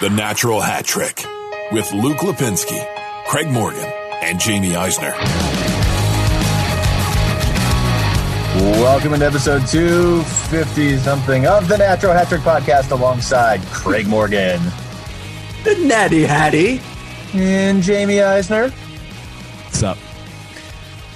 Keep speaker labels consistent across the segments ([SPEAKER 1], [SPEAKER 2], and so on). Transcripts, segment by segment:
[SPEAKER 1] The Natural Hat Trick with Luke Lapinski, Craig Morgan, and Jaime Eisner.
[SPEAKER 2] Welcome to episode 250 something of the Natural Hat Trick podcast alongside Craig Morgan
[SPEAKER 3] The Natty Hattie.
[SPEAKER 2] and Jaime Eisner.
[SPEAKER 4] What's up?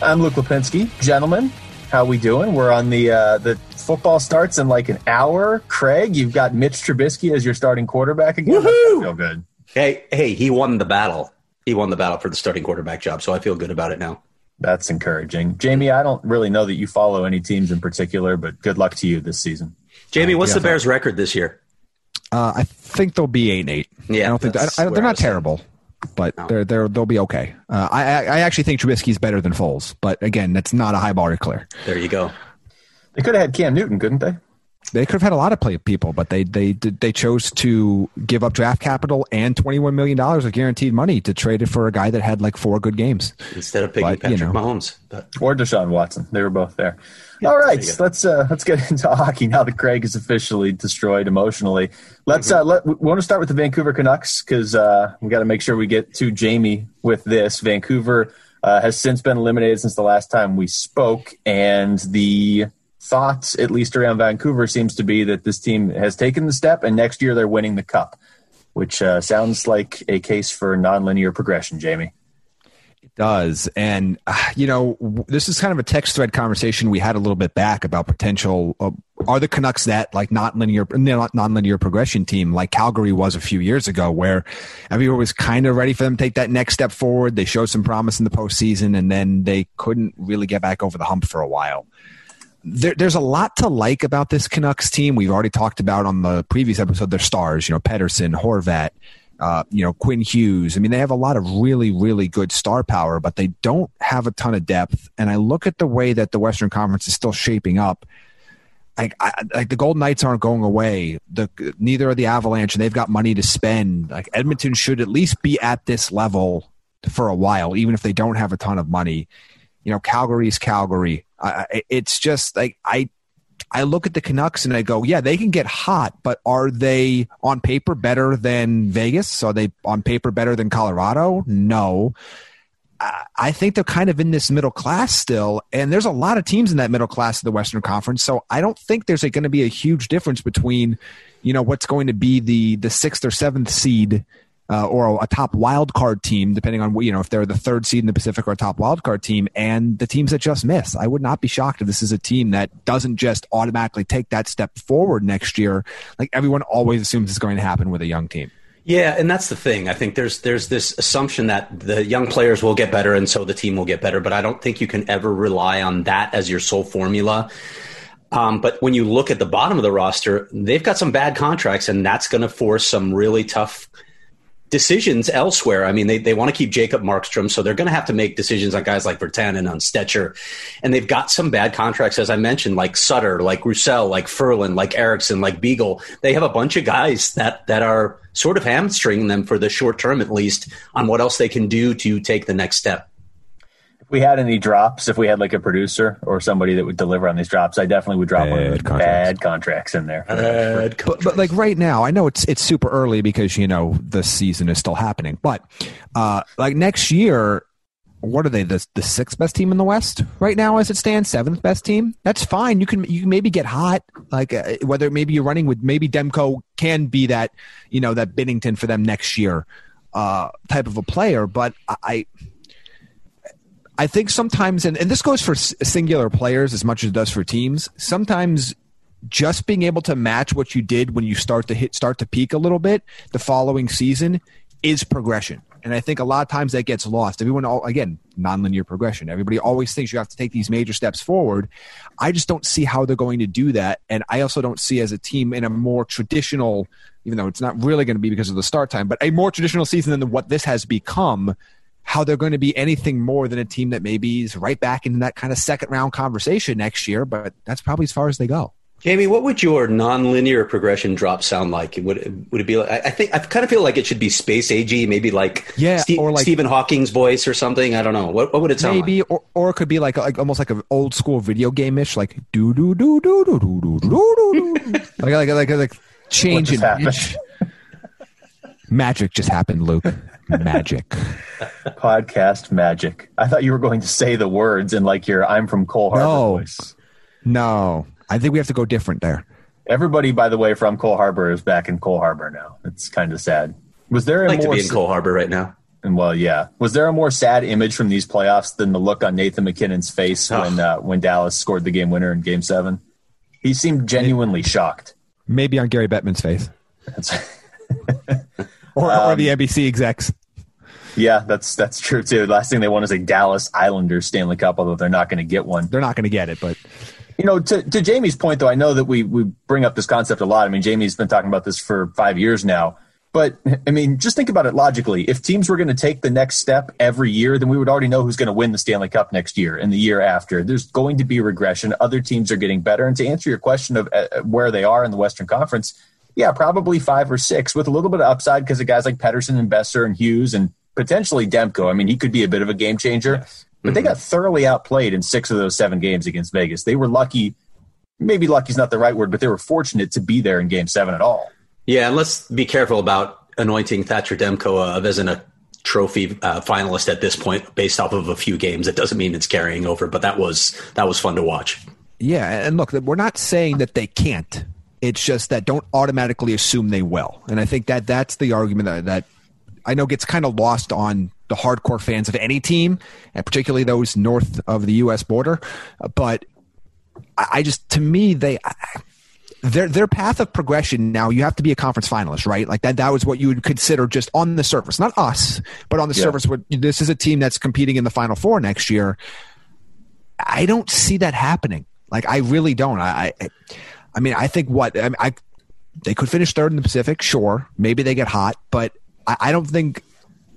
[SPEAKER 2] I'm Luke Lapinski. Gentlemen, how we doing? We're on the uh, the football starts in like an hour. Craig, you've got Mitch Trubisky as your starting quarterback again.
[SPEAKER 3] Woohoo!
[SPEAKER 2] I feel good.
[SPEAKER 3] Hey, hey, he won the battle. He won the battle for the starting quarterback job, so I feel good about it now.
[SPEAKER 2] That's encouraging. Jaime, I don't really know that you follow any teams in particular, but good luck to you this season.
[SPEAKER 3] Jaime, what's
[SPEAKER 4] yeah.
[SPEAKER 3] the Bears' record this year?
[SPEAKER 4] Uh, I think they'll be eight and eight.
[SPEAKER 3] Yeah,
[SPEAKER 4] I don't think I,
[SPEAKER 3] that's
[SPEAKER 4] I,
[SPEAKER 3] where
[SPEAKER 4] they're not
[SPEAKER 3] was headed.
[SPEAKER 4] terrible, but
[SPEAKER 3] No.
[SPEAKER 4] they're they're they'll be okay. Uh, I I I actually think Trubisky's better than Foles, but again, that's not a high bar to clear.
[SPEAKER 3] There you go.
[SPEAKER 2] They could have had Cam Newton, couldn't they?
[SPEAKER 4] They could have had a lot of play people, but they they they chose to give up draft capital and twenty one million dollars of guaranteed money to trade it for a guy that had like four good games.
[SPEAKER 3] Instead of picking
[SPEAKER 4] But, you
[SPEAKER 3] Patrick
[SPEAKER 4] know.
[SPEAKER 3] Mahomes, but
[SPEAKER 2] or Deshaun Watson. They were both there. All right,
[SPEAKER 3] there
[SPEAKER 2] let's uh, let's get into hockey now that Craig is officially destroyed emotionally. Let's
[SPEAKER 3] Mm-hmm.
[SPEAKER 2] uh, let we want to start with the Vancouver Canucks because uh, we got to make sure we get to Jaime with this. Vancouver uh, has since been eliminated since the last time we spoke, and the thoughts, at least around Vancouver, seems to be that this team has taken the step, and next year they're winning the cup, which uh, sounds like a case for nonlinear progression. Jaime.
[SPEAKER 4] It does. And, uh, you know, this is kind of a text thread conversation we had a little bit back about potential. Uh, are the Canucks that like not linear, non-linear progression team like Calgary was a few years ago, where everyone was kind of ready for them to take that next step forward? They showed some promise in the postseason, and then they couldn't really get back over the hump for a while. There, there's a lot to like about this Canucks team. We've already talked about on the previous episode their stars, you know, Pettersson, Horvat, uh, you know, Quinn Hughes. I mean, they have a lot of really, really good star power, but they don't have a ton of depth. And I look at the way that the Western Conference is still shaping up. Like, like the Golden Knights aren't going away. The neither are the Avalanche, and they've got money to spend. Like Edmonton should at least be at this level for a while, even if they don't have a ton of money. You know, Calgary's Calgary. I- it's just like I I look at the Canucks and I go, yeah, they can get hot, but are they on paper better than Vegas? Are they on paper better than Colorado? No. I think they're kind of in this middle class still, and there's a lot of teams in that middle class of the Western Conference. So I don't think there's going to be a huge difference between, you know, what's going to be the the sixth or seventh seed uh, or a top wild card team, depending on you know if they're the third seed in the Pacific or a top wild card team, and the teams that just miss. I would not be shocked if this is a team that doesn't just automatically take that step forward next year, like everyone always assumes is going to happen with a young team.
[SPEAKER 3] yeah, and that's the thing. I think there's there's this assumption that the young players will get better, and so the team will get better. But I don't think you can ever rely on that as your sole formula. Um, but when you look at the bottom of the roster, they've got some bad contracts, and that's going to force some really tough decisions elsewhere. I mean, they, they want to keep Jacob Markstrom, so they're going to have to make decisions on guys like Virtanen, on Stecher. And they've got some bad contracts, as I mentioned, like Sutter, like Roussel, like Ferland, like Eriksson, like Beagle. They have a bunch of guys that, that are sort of hamstringing them for the short term, at least, on what else they can do to take the next step.
[SPEAKER 2] If we had any drops, if we had like a producer or somebody that would deliver on these drops, I definitely would drop one of
[SPEAKER 4] Bad
[SPEAKER 2] those
[SPEAKER 4] contracts.
[SPEAKER 2] bad contracts in there.
[SPEAKER 4] Bad but, but like right now, I know it's it's super early because you know the season is still happening. But uh, like next year, what are they? The the sixth best team in the West right now, as it stands, seventh best team. That's fine. You can you can maybe get hot. Like uh, whether maybe you're running with maybe Demko can be that you know that Binnington for them next year uh, type of a player. But I. I think sometimes, and, and this goes for singular players as much as it does for teams. Sometimes just being able to match what you did when you start to hit start to peak a little bit the following season is progression. And i think a lot of times that gets lost. Everyone all again nonlinear progression. Everybody always thinks you have to take these major steps forward. I just don't see how they're going to do that. And i also don't see as a team in a more traditional even though it's not really going to be because of the start time, but a more traditional season than what this has become, how they're going to be anything more than a team that maybe is right back in that kind of second round conversation next year, but that's probably as far as they go.
[SPEAKER 3] Jaime, what would your nonlinear progression drop sound like? Would would it be like? I think I kind of feel like it should be space ag, maybe like
[SPEAKER 4] yeah, Steve, or like
[SPEAKER 3] Stephen Hawking's voice or something. I don't know. What what would it sound
[SPEAKER 4] maybe,
[SPEAKER 3] like?
[SPEAKER 4] or or it could be like like almost like an old school video game ish, like do do do do do do do do do like like like like change in pitch. Magic just happened, Luke. Magic.
[SPEAKER 2] Podcast magic. I thought you were going to say the words in like your "I'm from Cole Harbour"
[SPEAKER 4] no.
[SPEAKER 2] voice.
[SPEAKER 4] No, I think we have to go different there.
[SPEAKER 2] Everybody, by the way, from Cole Harbour is back in Cole Harbour now. It's kind of sad. Was there a
[SPEAKER 3] I'd like
[SPEAKER 2] more
[SPEAKER 3] to be in Cole Harbour right now?
[SPEAKER 2] And well, yeah. Was there a more sad image from these playoffs than the look on Nathan MacKinnon's face
[SPEAKER 3] Oh.
[SPEAKER 2] when uh, when Dallas scored the game winner in Game Seven? He seemed genuinely shocked.
[SPEAKER 4] Maybe on Gary Bettman's face, or,
[SPEAKER 2] Um,
[SPEAKER 4] or the NBC execs.
[SPEAKER 2] Yeah, that's that's true too. The last thing they want is a Dallas Islanders Stanley Cup, although they're not going to get one.
[SPEAKER 4] They're not going to get it, but
[SPEAKER 2] You know, to, to Jaime's point, though, I know that we, we bring up this concept a lot. I mean, Jaime's been talking about this for five years now. But, I mean, just think about it logically. If teams were going to take the next step every year, then we would already know who's going to win the Stanley Cup next year and the year after. There's going to be regression. Other teams are getting better. And to answer your question of uh, where they are in the Western Conference, yeah, probably five or six with a little bit of upside because of guys like Pettersson and Boeser and Hughes and potentially Demko. I mean, he could be a bit of a game changer. But they got thoroughly outplayed in six of those seven games against Vegas. They were lucky. Maybe lucky's not the right word, but they were fortunate to be there in game seven at all.
[SPEAKER 3] Yeah, and let's be careful about anointing Thatcher Demko of as in a trophy uh, finalist at this point, based off of a few games. It doesn't mean it's carrying over, but that was that was fun to watch.
[SPEAKER 4] yeah. And look, we're not saying that they can't. It's just that don't automatically assume they will. And I think that that's the argument that, that I know gets kind of lost on the hardcore fans of any team, and particularly those north of the U.S. border. But I, just, to me, they. Their their path of progression now you have to be a conference finalist right like that that was what you would consider just on the surface not us but on the
[SPEAKER 2] Yeah.
[SPEAKER 4] surface what this is a team that's competing in the final four next year i don't see that happening like i really don't i i, I mean i think what I, I they could finish third in the pacific sure maybe they get hot but i, I don't think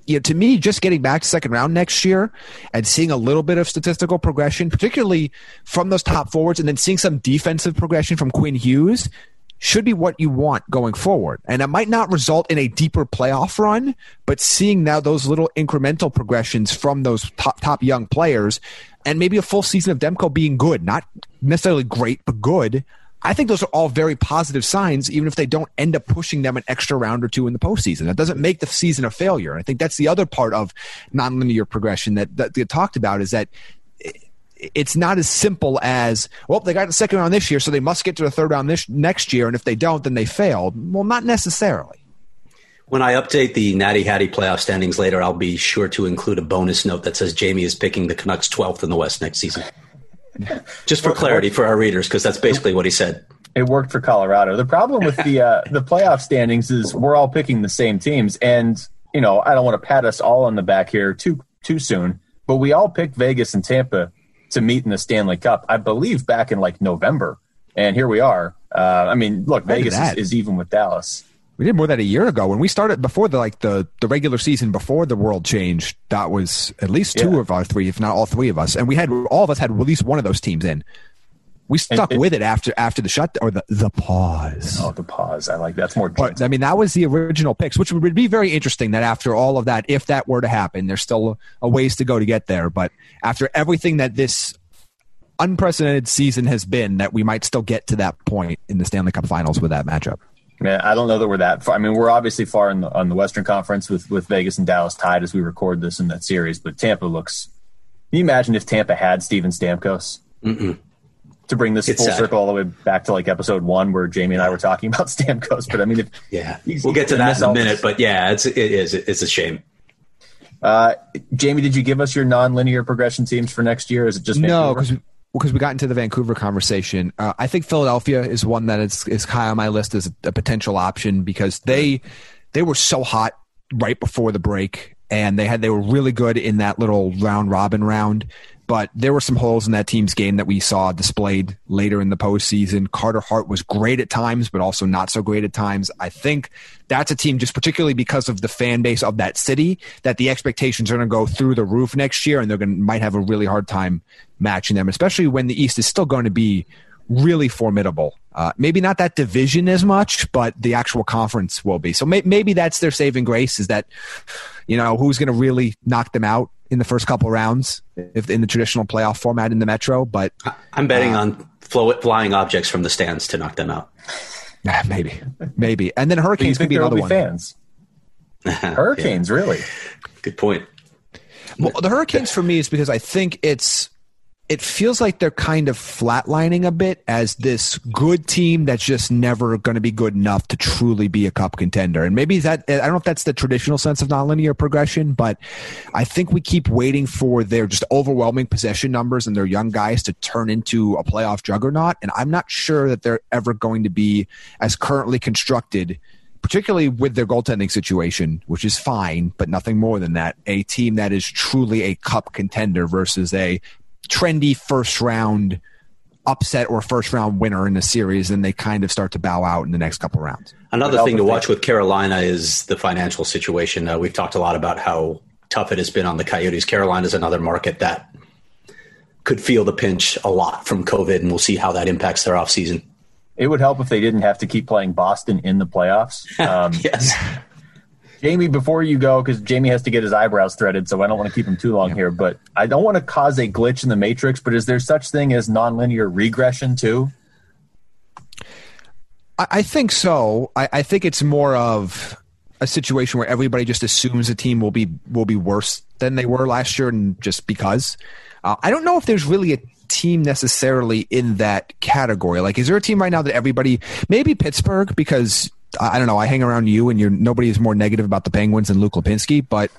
[SPEAKER 4] you know, to me, just getting back to second round next year and seeing a little bit of statistical progression, particularly from those top forwards, and then seeing some defensive progression from Quinn Hughes, should be what you want going forward. And it might not result in a deeper playoff run, but seeing now those little incremental progressions from those top, top young players, and maybe a full season of Demko being good, not necessarily great, but good. I think those are all very positive signs, even if they don't end up pushing them an extra round or two in the postseason. That doesn't make the season a failure. I think that's the other part of nonlinear progression that that they talked about is that it's not as simple as well. They got the second round this year, so they must get to the third round this next year, and if they don't, then they failed. Well, not necessarily.
[SPEAKER 3] When I update the Natty Hattie playoff standings later, I'll be sure to include a bonus note that says Jaime is picking the Canucks 12th in the West next season. Just for clarity for our readers, because that's basically what he said.
[SPEAKER 2] It worked for Colorado. The problem with the uh, the playoff standings is we're all picking the same teams, and you know I don't want to pat us all on the back here too too soon, but we all picked Vegas and Tampa to meet in the Stanley Cup. I believe back in like November, and here we are. Uh, I mean, look,
[SPEAKER 4] Look
[SPEAKER 2] Vegas is,
[SPEAKER 4] that.
[SPEAKER 2] is even with Dallas.
[SPEAKER 4] We did more than a year ago when we started before the like the the regular season before the world changed. That was at least two
[SPEAKER 2] Yeah.
[SPEAKER 4] of our three, if not all three of us, and we had all of us had at least one of those teams in. We stuck
[SPEAKER 2] it-
[SPEAKER 4] with it after after the shut or the the pause.
[SPEAKER 2] Oh, the pause. I like that's more.
[SPEAKER 4] But I mean, that was the original picks, which would be very interesting. That after all of that, if that were to happen, there's still a ways to go to get there. But after everything that this unprecedented season has been, that we might still get to that point in the Stanley Cup Finals with that matchup.
[SPEAKER 2] Man, I don't know that we're that far. I mean, we're obviously far in the, on the Western Conference with, with Vegas and Dallas tied as we record this in that series. But Tampa looks. Can you imagine if Tampa had Steven Stamkos? To bring this
[SPEAKER 3] It's
[SPEAKER 2] full
[SPEAKER 3] sad.
[SPEAKER 2] circle all the way back to like episode one, where Jaime and I were talking about Stamkos. But I mean, if
[SPEAKER 3] Yeah, we'll get to that in a minute. But yeah, it's it is it's a shame.
[SPEAKER 2] Uh, Jaime, did you give us your non-linear progression teams for next year? Is it just
[SPEAKER 4] No,
[SPEAKER 2] Vancouver?
[SPEAKER 4] because because we got into the Vancouver conversation. Uh, I think Philadelphia is one that is is high on my list as a, a potential option because they they were so hot right before the break, and they had they were really good in that little round robin round. But there were some holes in that team's game that we saw displayed later in the postseason. Carter Hart was great at times, but also not so great at times. I think that's a team, just particularly because of the fan base of that city, that the expectations are going to go through the roof next year, and they're going to might have a really hard time matching them, especially when the East is still going to be really formidable. Uh, maybe not that division as much, but the actual conference will be. So may- maybe that's their saving grace is that, you know, who's going to really knock them out in the first couple rounds if in the traditional playoff format in the Metro. But
[SPEAKER 3] I'm betting uh, on flow- flying objects from the stands to knock them out.
[SPEAKER 4] Maybe, maybe, and then Hurricanes could be another
[SPEAKER 2] be
[SPEAKER 4] one.
[SPEAKER 2] Fans. Hurricanes, yeah. really?
[SPEAKER 3] Good point.
[SPEAKER 4] Well, the Hurricanes for me is because I think it's it feels like they're kind of flatlining a bit as this good team that's just never going to be good enough to truly be a cup contender. And maybe that, I don't know if that's the traditional sense of nonlinear progression, but I think we keep waiting for their just overwhelming possession numbers and their young guys to turn into a playoff juggernaut. And I'm not sure that they're ever going to be as currently constructed particularly with their goaltending situation, which is fine, but nothing more than that. A team that is truly a cup contender versus a trendy first round upset or first round winner in the series, and they kind of start to bow out in the next couple rounds.
[SPEAKER 3] Another thing to watch with Carolina is the financial situation. Uh, we've talked a lot about how tough it has been on the Coyotes. Carolina is another market that could feel the pinch a lot from COVID, and we'll see how that impacts their offseason.
[SPEAKER 2] It would help if they didn't have to keep playing Boston in the playoffs.
[SPEAKER 3] Um, yes.
[SPEAKER 2] Jaime, before you go, because Jaime has to get his eyebrows threaded, so I don't want to keep him too long here. But I don't want to cause a glitch in the matrix. But is there such thing as nonlinear regression too?
[SPEAKER 4] I, think so. I, I think it's more of a situation where everybody just assumes a team will be will be worse than they were last year, and just because. Uh, I don't know if there's really a team necessarily in that category. Like, is there a team right now that everybody, maybe Pittsburgh, because I don't know. I hang around you, and you're nobody is more negative about the Penguins than Luke Lapinski, but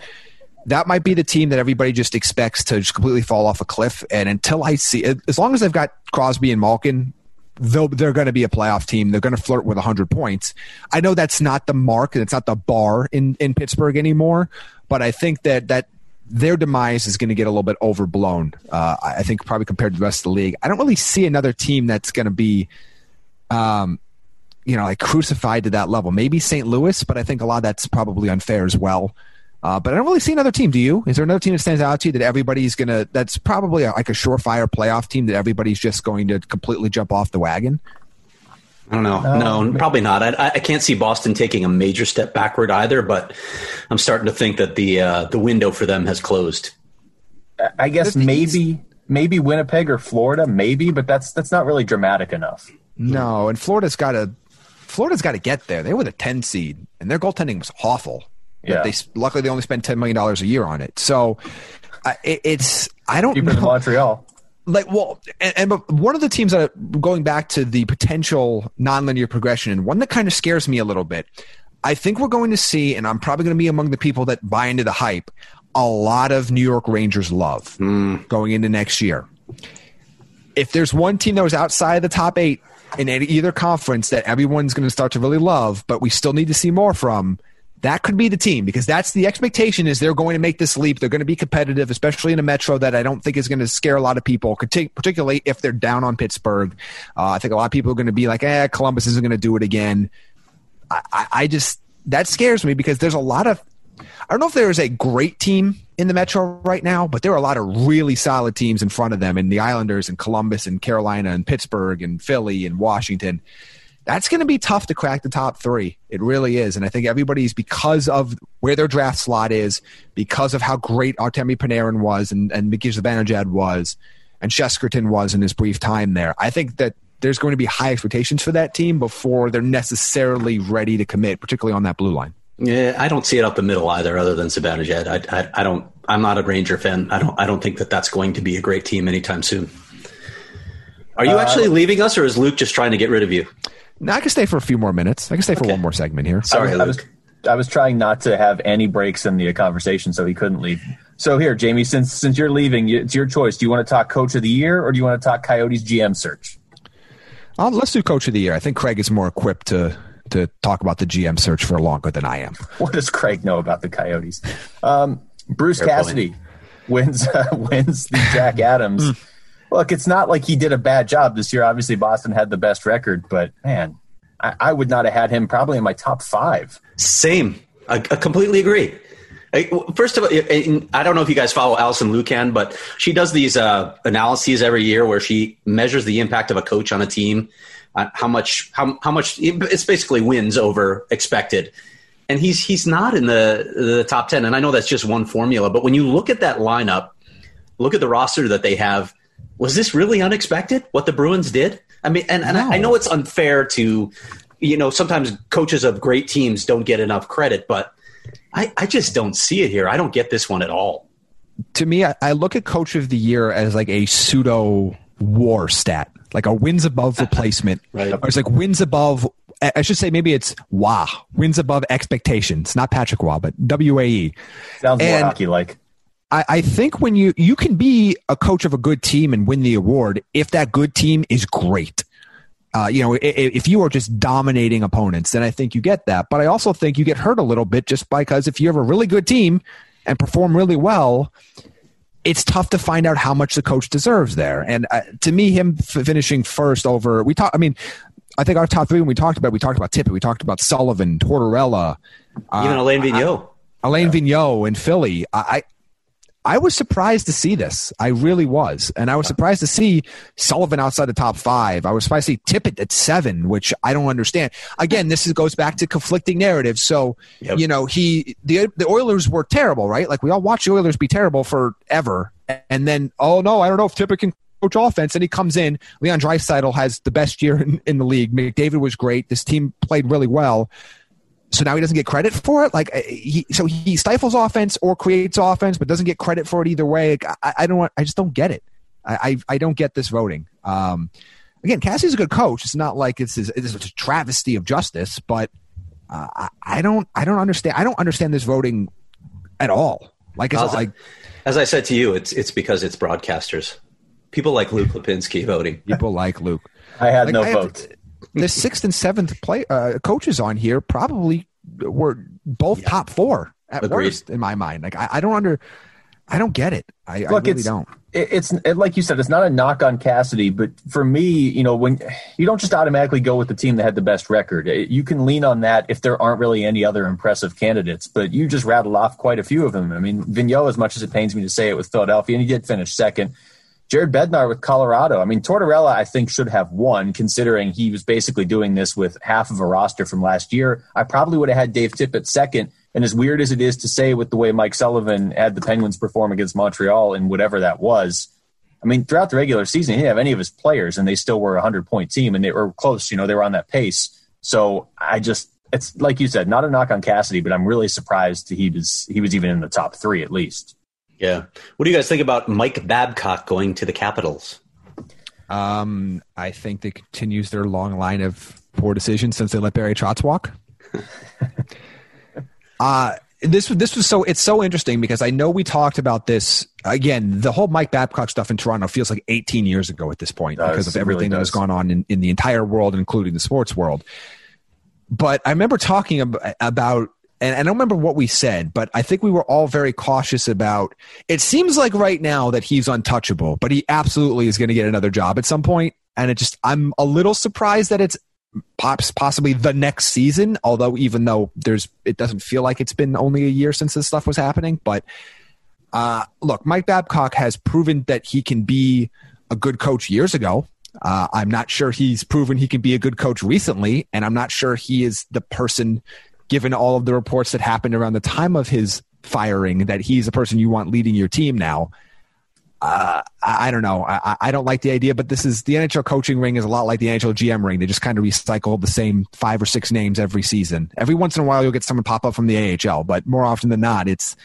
[SPEAKER 4] that might be the team that everybody just expects to just completely fall off a cliff. And until I see, as long as they've got Crosby and Malkin, they'll, they're going to be a playoff team. They're going to flirt with 100 points. I know that's not the mark, it's not the bar in in Pittsburgh anymore. But I think that that their demise is going to get a little bit overblown. Uh, I think probably compared to the rest of the league. I don't really see another team that's going to be. Um, you know, like crucified to that level. Maybe St. Louis, but I think a lot of that's probably unfair as well. Uh, but I don't really see another team. Do you? Is there another team that stands out to you that everybody's gonna? That's probably a, like a surefire playoff team that everybody's just going to completely jump off the wagon.
[SPEAKER 3] I don't know. Uh, no, probably not. I, I, can't see Boston taking a major step backward either. But I'm starting to think that the uh, the window for them has closed.
[SPEAKER 2] I guess maybe maybe Winnipeg or Florida, maybe, but that's that's not really dramatic enough.
[SPEAKER 4] No, and Florida's got a Florida's got to get there. They were the 10 seed, and their goaltending was awful. Yeah. They luckily they only spend ten million dollars a year on it. So uh, it, it's I don't
[SPEAKER 2] know. Montreal.
[SPEAKER 4] Like well, and, and one of the teams that going back to the potential nonlinear progression, and one that kind of scares me a little bit. I think we're going to see, and I'm probably going to be among the people that buy into the hype. A lot of New York Rangers love mm. going into next year. If there's one team that was outside the top eight in any, either conference that everyone's going to start to really love, but we still need to see more from. That could be the team because that's the expectation is they're going to make this leap. They're going to be competitive, especially in a metro that I don't think is going to scare a lot of people, particularly if they're down on Pittsburgh. Uh, I think a lot of people are going to be like, eh, Columbus isn't going to do it again. I, I, I just, that scares me because there's a lot of, I don't know if there is a great team in the Metro right now, but there are a lot of really solid teams in front of them, and the Islanders and Columbus and Carolina and Pittsburgh and Philly and Washington. That's going to be tough to crack the top three. It really is, and I think everybody's because of where their draft slot is, because of how great Artemi Panarin was and and Mika Zibanejad was, and Shesterkin was in his brief time there. I think that there's going to be high expectations for that team before they're necessarily ready to commit, particularly on that blue line.
[SPEAKER 3] Yeah, I don't see it up the middle either, other than Zibanejad. I, I, I don't. I'm not a Ranger fan. I don't. I don't think that that's going to be a great team anytime soon. Are you uh, actually leaving us, or is Luke just trying to get rid of you?
[SPEAKER 4] No, I can stay for a few more minutes. I can stay for one more segment here.
[SPEAKER 3] Sorry,
[SPEAKER 2] I was, Luke. I was, I was trying not to have any breaks in the conversation, so he couldn't leave. So here, Jaime, since since you're leaving, it's your choice. Do you want to talk Coach of the Year, or do you want to talk Coyotes GM search?
[SPEAKER 4] Uh, let's do Coach of the Year. I think Craig is more equipped to to talk about the GM search for longer than I am.
[SPEAKER 2] What does Craig know about the Coyotes? Um, Bruce Fair Cassidy. Point. wins uh, wins the Jack Adams. Hmm. Look, it's not like he did a bad job this year. Obviously, Boston had the best record, but man, I, I would not have had him probably in my top five.
[SPEAKER 3] Same. I, I completely agree. First of all, I don't know if you guys follow Alison Lukan, but she does these uh, analyses every year where she measures the impact of a coach on a team, uh, how much how how much it's basically wins over expected, and he's he's not in the the top ten. And I know that's just one formula, but when you look at that lineup, look at the roster that they have. Was this really unexpected? What the Bruins did? I mean, and, and no. I, I know it's unfair to, you know, sometimes coaches of great teams don't get enough credit, but I, I just don't see it here. I don't get this one at all.
[SPEAKER 4] To me, I, I look at Coach of the Year as like a pseudo war stat, like a wins above replacement. right. Or it's like wins above I should say maybe it's WA wins above expectations, not Patrick Waugh, but WAE.
[SPEAKER 2] Sounds and more hockey like.
[SPEAKER 4] I, I, think when you you can be a coach of a good team and win the award if that good team is great. Uh, you know, if, if you are just dominating opponents, then I think you get that. But I also think you get hurt a little bit just because if you have a really good team and perform really well, it's tough to find out how much the coach deserves there. And uh, to me, him f- finishing first over, we talk. I mean, I think our top three when we talked about, we talked about Tippett, we talked about Sullivan, Tortorella,
[SPEAKER 3] even Elaine Alain Vigneault.
[SPEAKER 4] Elaine yeah. Vigneault in Philly. I, I was surprised to see this. I really was. And I was surprised to see Sullivan outside the top five. I was surprised to see Tippett at seven, which I don't understand. Again, this is, goes back to conflicting narratives. So, yep. you know, he, the, the Oilers were terrible, right? Like we all watch the Oilers be terrible forever. And then, oh no, I don't know if Tippett can coach offense. And he comes in. Leon Draisaitl has the best year in, in the league. McDavid was great. This team played really well so now he doesn't get credit for it. Like uh, he, so he stifles offense or creates offense, but doesn't get credit for it either way. Like, I, I, don't, want, I just don't get it. I, I, I don't get this voting. Um, again, Cassie's a good coach. It's not like it's, it's a travesty of justice, but uh, I, I, don't, I don't understand. I don't understand this voting at all. Like, it's
[SPEAKER 3] as,
[SPEAKER 4] like,
[SPEAKER 3] as I said to you, it's, it's because it's broadcasters. People like Luke Lapinski voting.
[SPEAKER 4] People like Luke.
[SPEAKER 2] I had like, no I vote
[SPEAKER 4] the sixth and seventh play uh, coaches on here probably were both yeah. top four at Agreed. worst in my mind. Like I, I, don't under, I don't get it. I, Look, I really
[SPEAKER 2] it's,
[SPEAKER 4] don't.
[SPEAKER 2] It's it, like you said, it's not a knock on Cassidy, but for me, you know, when you don't just automatically go with the team that had the best record, eh, you can lean on that if there aren't really any other impressive candidates. But you just rattled off quite a few of them. I mean, Vigneault, as much as it pains me to say it, with Philadelphia, and he did finish second. Jared Bednar with Colorado. I mean, Tortorella, I think, should have won, considering he was basically doing this with half of a roster from last year. I probably would have had Dave Tippett second. And as weird as it is to say with the way Mike Sullivan had the Penguins perform against Montreal and whatever that was, I mean, throughout the regular season, he didn't have any of his players, and they still were a 100 point team, and they were close. You know, they were on that pace. So I just, it's like you said, not a knock on Cassidy, but I'm really surprised he was he was even in the top three at least.
[SPEAKER 3] Yeah. What do you guys think about Mike Babcock going to the Capitals?
[SPEAKER 4] Um, I think they continues their long line of poor decisions since they let Barry Trotz walk. uh this was this was so it's so interesting because I know we talked about this again. The whole Mike Babcock stuff in Toronto feels like 18 years ago at this point because of everything really that has gone on in, in the entire world, including the sports world. But I remember talking about, about and I don't remember what we said, but I think we were all very cautious about. It seems like right now that he's untouchable, but he absolutely is going to get another job at some point. And it just, I'm a little surprised that it's pops possibly the next season. Although even though there's, it doesn't feel like it's been only a year since this stuff was happening. But uh, look, Mike Babcock has proven that he can be a good coach years ago. Uh, I'm not sure he's proven he can be a good coach recently, and I'm not sure he is the person given all of the reports that happened around the time of his firing, that he's the person you want leading your team now. Uh, I, I, don't know. I, I, don't like the idea, but this is the NHL coaching ring is a lot like the NHL GM ring. They just kind of recycle the same five or six names every season. Every once in a while, you'll get someone pop up from the AHL, but more often than not, it's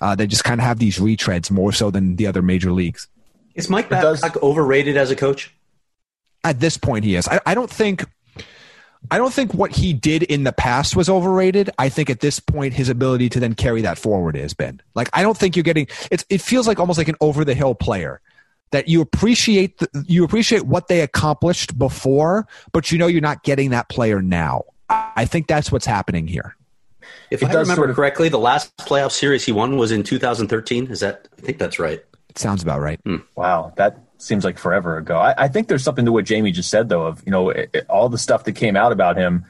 [SPEAKER 4] uh, they just kind of have these retreads more so than the other major leagues.
[SPEAKER 3] Is Mike Babcock overrated as a coach?
[SPEAKER 4] At this point, he is. I, I don't think I don't think what he did in the past was overrated. I think at this point his ability to then carry that forward has been. Like I don't think you're getting it's it feels like almost like an over the hill player that you appreciate the, you appreciate what they accomplished before, but you know you're not getting that player now. I think that's what's happening here.
[SPEAKER 3] If I remember sort of, correctly, the last playoff series he won was in 2013. Is that? I think that's right.
[SPEAKER 4] It sounds about right.
[SPEAKER 2] Hmm. Wow, that seems like forever ago. I, I, think there's something to what Jaime just said, though. Of you know, it, it, all the stuff that came out about him.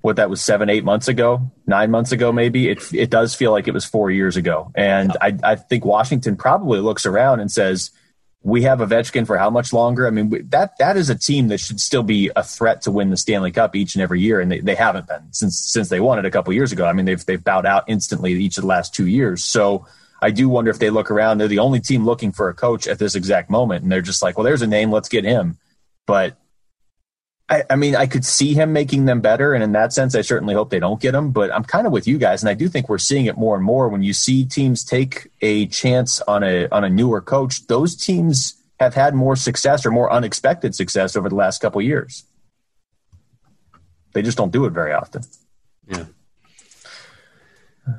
[SPEAKER 2] What that was seven, eight months ago, nine months ago, maybe. It it does feel like it was four years ago, and yeah. I I think Washington probably looks around and says we have Ovechkin for how much longer? I mean, that that is a team that should still be a threat to win the Stanley Cup each and every year, and they, they haven't been since since they won it a couple years ago. I mean, they've they've bowed out instantly each of the last two years. So I do wonder if they look around. They're the only team looking for a coach at this exact moment, and they're just like, well, there's a name, let's get him. But I, I, mean, I could see him making them better, and in that sense, I certainly hope they don't get him. But I'm kind of with you guys, and I do think we're seeing it more and more when you see teams take a chance on a on a newer coach. Those teams have had more success or more unexpected success over the last couple years. They just don't do it very often.
[SPEAKER 3] Yeah.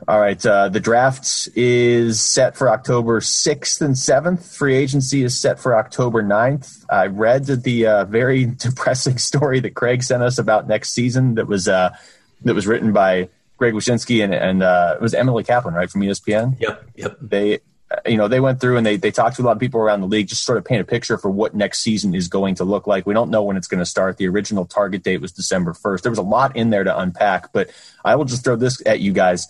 [SPEAKER 2] All right. Uh, the draft is set for October 6th and 7th. Free agency is set for October 9th. I read the uh, very depressing story that Craig sent us about next season that was uh, that was written by Greg Wyshynski and, and uh, it was Emily Kaplan, right, from ESPN?
[SPEAKER 3] Yep. Yep.
[SPEAKER 2] They, you know, they went through and they, they talked to a lot of people around the league, just sort of paint a picture for what next season is going to look like. We don't know when it's going to start. The original target date was December 1st. There was a lot in there to unpack, but I will just throw this at you guys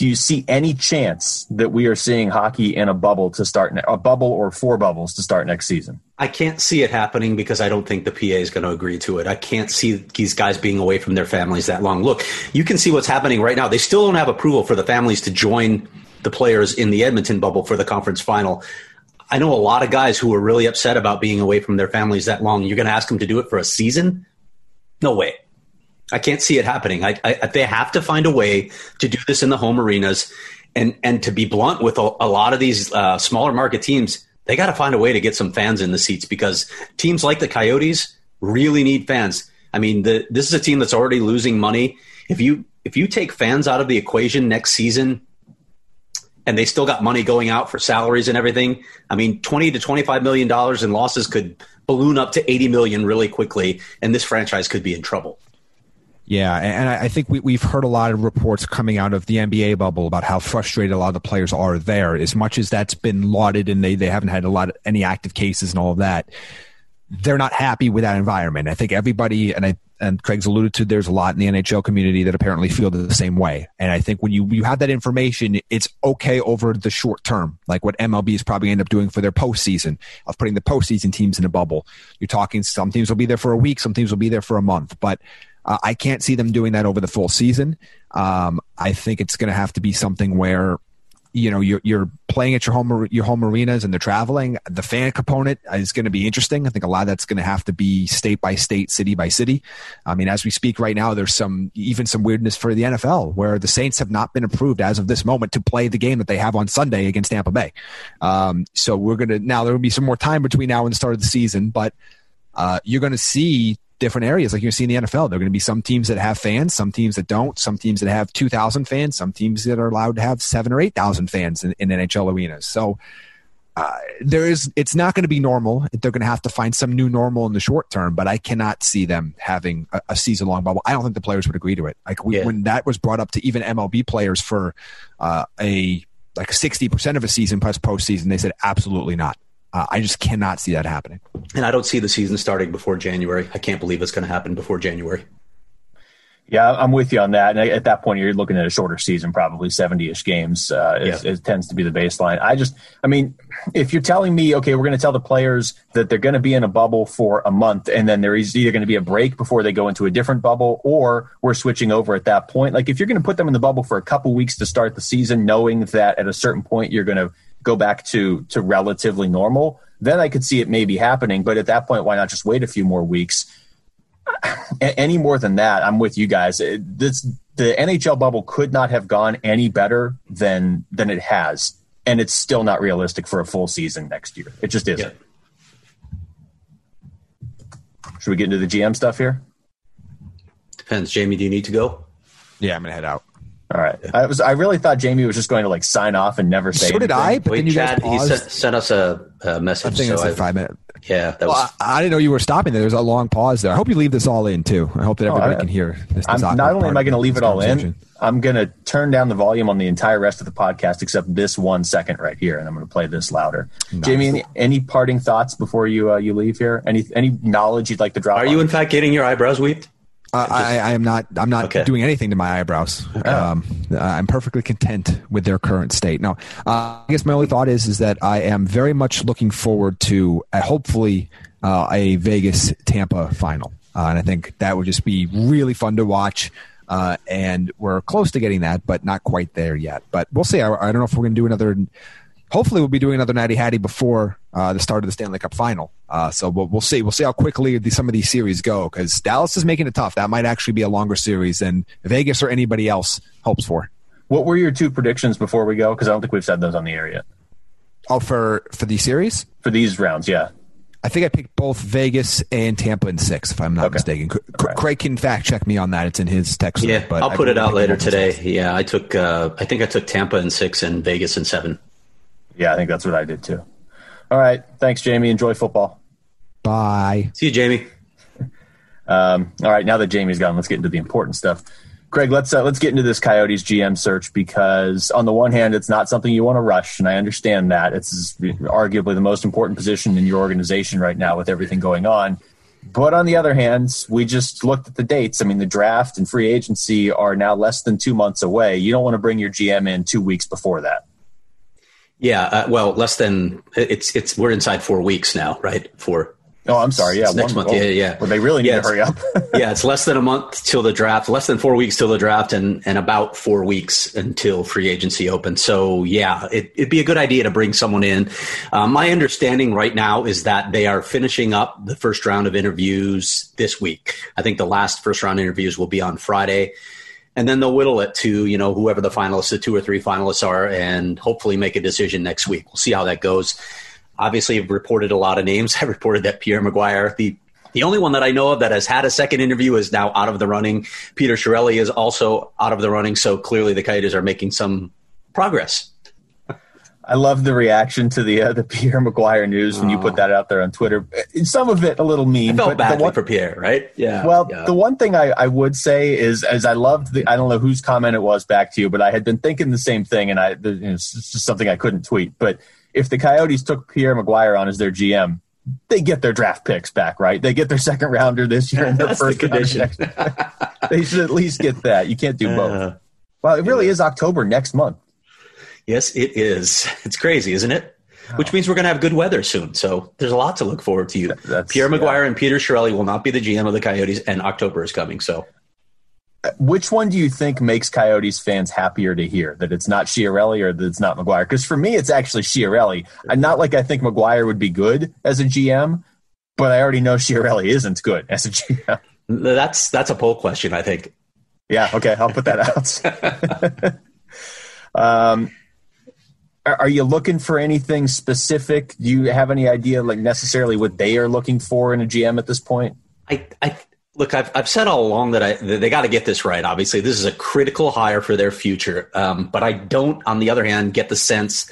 [SPEAKER 2] do you see any chance that we are seeing hockey in a bubble to start a bubble or four bubbles to start next season?
[SPEAKER 3] I can't see it happening because I don't think the PA is going to agree to it. I can't see these guys being away from their families that long. Look, you can see what's happening right now. They still don't have approval for the families to join the players in the Edmonton bubble for the conference final. I know a lot of guys who are really upset about being away from their families that long. You're going to ask them to do it for a season? No way. I can't see it happening. I, I, they have to find a way to do this in the home arenas, and and to be blunt with a, a lot of these uh, smaller market teams, they got to find a way to get some fans in the seats because teams like the Coyotes really need fans. I mean, the, this is a team that's already losing money. If you if you take fans out of the equation next season, and they still got money going out for salaries and everything, I mean, twenty to twenty five million dollars in losses could balloon up to eighty million really quickly, and this franchise could be in trouble.
[SPEAKER 4] Yeah, and I think we, we've heard a lot of reports coming out of the NBA bubble about how frustrated a lot of the players are there. As much as that's been lauded and they, they haven't had a lot of any active cases and all of that, they're not happy with that environment. I think everybody, and I, and Craig's alluded to, there's a lot in the NHL community that apparently feel the same way. And I think when you, you have that information, it's okay over the short term, like what MLB is probably end up doing for their postseason of putting the postseason teams in a bubble. You're talking some teams will be there for a week, some teams will be there for a month, but uh, I can't see them doing that over the full season. Um, I think it's going to have to be something where you know you're, you're playing at your home your home arenas and they're traveling. The fan component is going to be interesting. I think a lot of that's going to have to be state by state, city by city. I mean, as we speak right now, there's some even some weirdness for the NFL where the Saints have not been approved as of this moment to play the game that they have on Sunday against Tampa Bay. Um, so we're going to now there will be some more time between now and the start of the season, but uh, you're going to see different areas like you see in the NFL. There are going to be some teams that have fans, some teams that don't, some teams that have 2,000 fans, some teams that are allowed to have seven or 8,000 fans in, in, NHL arenas. So uh, there is, it's not going to be normal. They're going to have to find some new normal in the short term, but I cannot see them having a, a season long bubble. I don't think the players would agree to it. Like we, yeah. when that was brought up to even MLB players for uh, a like 60% of a season plus postseason, they said absolutely not. Uh, I just cannot see that happening.
[SPEAKER 3] And I don't see the season starting before January. I can't believe it's going to happen before January.
[SPEAKER 2] Yeah, I'm with you on that. And at that point, you're looking at a shorter season, probably 70 ish games. Uh, yeah. it, it, tends to be the baseline. I just, I mean, if you're telling me, okay, we're going to tell the players that they're going to be in a bubble for a month and then there is either going to be a break before they go into a different bubble or we're switching over at that point. Like if you're going to put them in the bubble for a couple weeks to start the season, knowing that at a certain point you're going to go back to to relatively normal, then I could see it maybe happening. But at that point, why not just wait a few more weeks? Any more than that, I'm with you guys. This the NHL bubble could not have gone any better than than it has, and it's still not realistic for a full season next year. It just isn't. Yeah. Should we get into the GM stuff here?
[SPEAKER 3] Depends. Jaime, do you need to go?
[SPEAKER 4] Yeah, I'm gonna head out.
[SPEAKER 2] All right. I was. I really thought Jaime was just going to like sign off and never say.
[SPEAKER 4] So anything. did I. But
[SPEAKER 3] Wait,
[SPEAKER 4] then you
[SPEAKER 3] Chad,
[SPEAKER 4] guys
[SPEAKER 3] he sent, sent us a, a message.
[SPEAKER 4] I think
[SPEAKER 3] so
[SPEAKER 4] it's like five minutes.
[SPEAKER 3] Yeah, that
[SPEAKER 4] Well,
[SPEAKER 3] was.
[SPEAKER 4] I, I didn't know you were stopping there. There's a long pause there. I hope you leave this all in too. I hope that everybody
[SPEAKER 2] I-
[SPEAKER 4] can hear this.
[SPEAKER 2] I'm, not only am I going to leave it all in. I'm going to turn down the volume on the entire rest of the podcast except this one second right here, and I'm going to play this louder. Jaime, any, any parting thoughts before you uh, you leave here? Any any knowledge you'd like to drop?
[SPEAKER 3] Are
[SPEAKER 2] on
[SPEAKER 3] you in fact getting your eyebrows weeped?
[SPEAKER 4] Uh, I, I am not. I'm not
[SPEAKER 3] Okay.
[SPEAKER 4] doing anything to my eyebrows. Um, I'm perfectly content with their current state. Now, uh, I guess my only thought is is that I am very much looking forward to uh, hopefully uh, a Vegas Tampa final, uh, and I think that would just be really fun to watch. Uh, and we're close to getting that, but not quite there yet. But we'll see. I, I don't know if we're going to do another. Hopefully, we'll be doing another Natty Hattie before uh, the start of the Stanley Cup final. Uh, so we'll, we'll see. We'll see how quickly the, some of these series go because Dallas is making it tough. That might actually be a longer series than Vegas or anybody else hopes for.
[SPEAKER 2] What were your two predictions before we go? Because I don't think we've said those on the air yet
[SPEAKER 4] Oh, for for these series,
[SPEAKER 2] for these rounds. Yeah.
[SPEAKER 4] I think I picked both Vegas and Tampa in six, if I'm not
[SPEAKER 2] Okay.
[SPEAKER 4] mistaken. C-
[SPEAKER 2] Right.
[SPEAKER 4] Craig can fact check me on that. It's in his text.
[SPEAKER 3] Yeah,
[SPEAKER 4] but
[SPEAKER 3] I'll
[SPEAKER 4] I
[SPEAKER 3] put it out later
[SPEAKER 4] picked both in
[SPEAKER 3] today. Yeah, I took. Uh, I think I took Tampa in six and Vegas in seven.
[SPEAKER 2] Yeah, I think that's what I did too. All right. Thanks, Jaime. Enjoy football.
[SPEAKER 4] Bye.
[SPEAKER 3] See you, Jaime.
[SPEAKER 2] Um, all right, now that Jaime's gone, let's get into the important stuff. Craig, let's uh, let's get into this Coyotes GM search because on the one hand, it's not something you want to rush, and I understand that it's arguably the most important position in your organization right now with everything going on. But on the other hand, we just looked at the dates. I mean, the draft and free agency are now less than two months away. You don't want to bring your GM in two weeks before that.
[SPEAKER 3] Yeah, uh, well, less than it's it's we're inside four weeks now, right? For
[SPEAKER 2] Oh, I'm sorry. Yeah,
[SPEAKER 3] next month. Yeah, yeah.
[SPEAKER 2] Well, they really need
[SPEAKER 3] Yeah,
[SPEAKER 2] to hurry up.
[SPEAKER 3] yeah, it's less than a month till the draft, less than four weeks till the draft, and and about four weeks until free agency opens. So yeah, it, it'd be a good idea to bring someone in. Uh, my understanding right now is that they are finishing up the first round of interviews this week. I think the last first round interviews will be on Friday. And then they'll whittle it to you know whoever the finalists, the two or three finalists are, and hopefully make a decision next week. We'll see how that goes. Obviously, I've reported a lot of names. I reported that Pierre McGuire, the the only one that I know of that has had a second interview, is now out of the running. Peter Chiarelli is also out of the running. So clearly, the Coyotes are making some progress.
[SPEAKER 2] I love the reaction to the uh, the Pierre McGuire news when you put that out there on Twitter. Some of it a little mean.
[SPEAKER 3] I felt
[SPEAKER 2] but the
[SPEAKER 3] badly
[SPEAKER 2] one-
[SPEAKER 3] for Pierre, right? Yeah.
[SPEAKER 2] Well,
[SPEAKER 3] yeah.
[SPEAKER 2] the one thing I, I would say is, as I loved the, I don't know whose comment it was back to you, but I had been thinking the same thing, and I, you know, it's just something I couldn't tweet. But if the Coyotes took Pierre McGuire on as their GM, they get their draft picks back, right? They get their second rounder this year and their
[SPEAKER 3] the
[SPEAKER 2] first rounder
[SPEAKER 3] condition.
[SPEAKER 2] they should at least get that. You can't do
[SPEAKER 3] Uh,
[SPEAKER 2] both. Well, it really is October next month.
[SPEAKER 3] Yes, it is. It's crazy, isn't it? Which means we're going to have good weather soon. So there's a lot to look forward to. You,
[SPEAKER 2] That's-
[SPEAKER 3] Pierre
[SPEAKER 2] yeah.
[SPEAKER 3] And Peter Chiarelli will not be the GM of the Coyotes, and October is coming. So
[SPEAKER 2] Which one do you think makes Coyotes fans happier to hear that it's not Chiarelli or that it's not McGuire? Because for me, it's actually Chiarelli. I'm not like I think McGuire would be good as a GM, but I already know Chiarelli isn't good as a GM.
[SPEAKER 3] that's that's a poll question, I think.
[SPEAKER 2] Yeah, okay, I'll put that out. um, are, you looking for anything specific? Do you have any idea, like necessarily what they are looking for in a GM at this point?
[SPEAKER 3] I, I look. I've, I've said all along that I that they got to get this right. Obviously, this is a critical hire for their future. Um, but I don't, on the other hand, get the sense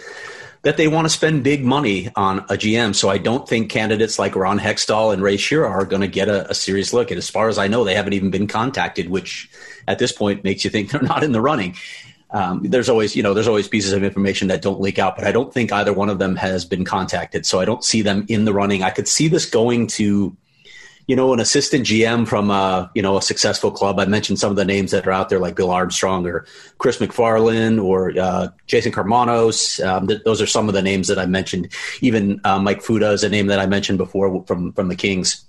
[SPEAKER 3] that they want to spend big money on a GM. So I don't think candidates like Ron Hextall and Ray Shero are going to get a, a serious look. And as far as I know, they haven't even been contacted, which at this point makes you think they're not in the running. Um, there's always, you know, there's always pieces of information that don't leak out, but I don't think either one of them has been contacted. So I don't see them in the running. I could see this going to, you know, an assistant GM from a, you know, a successful club. I mentioned some of the names that are out there, like Bill Armstrong or Chris MacFarland or uh, Jason Karmanos. Um, th- those are some of the names that I mentioned. Even uh, Mike Futa is a name that I mentioned before from from the Kings.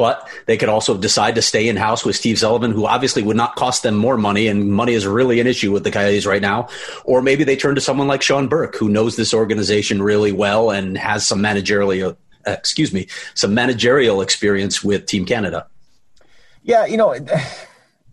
[SPEAKER 3] But they could also decide to stay in house with Steve Sullivan, who obviously would not cost them more money, and money is really an issue with the Coyotes right now. Or maybe they turn to someone like Sean Burke, who knows this organization really well and has some managerial, uh, excuse me, some managerial experience with Team Canada.
[SPEAKER 2] Yeah, you know,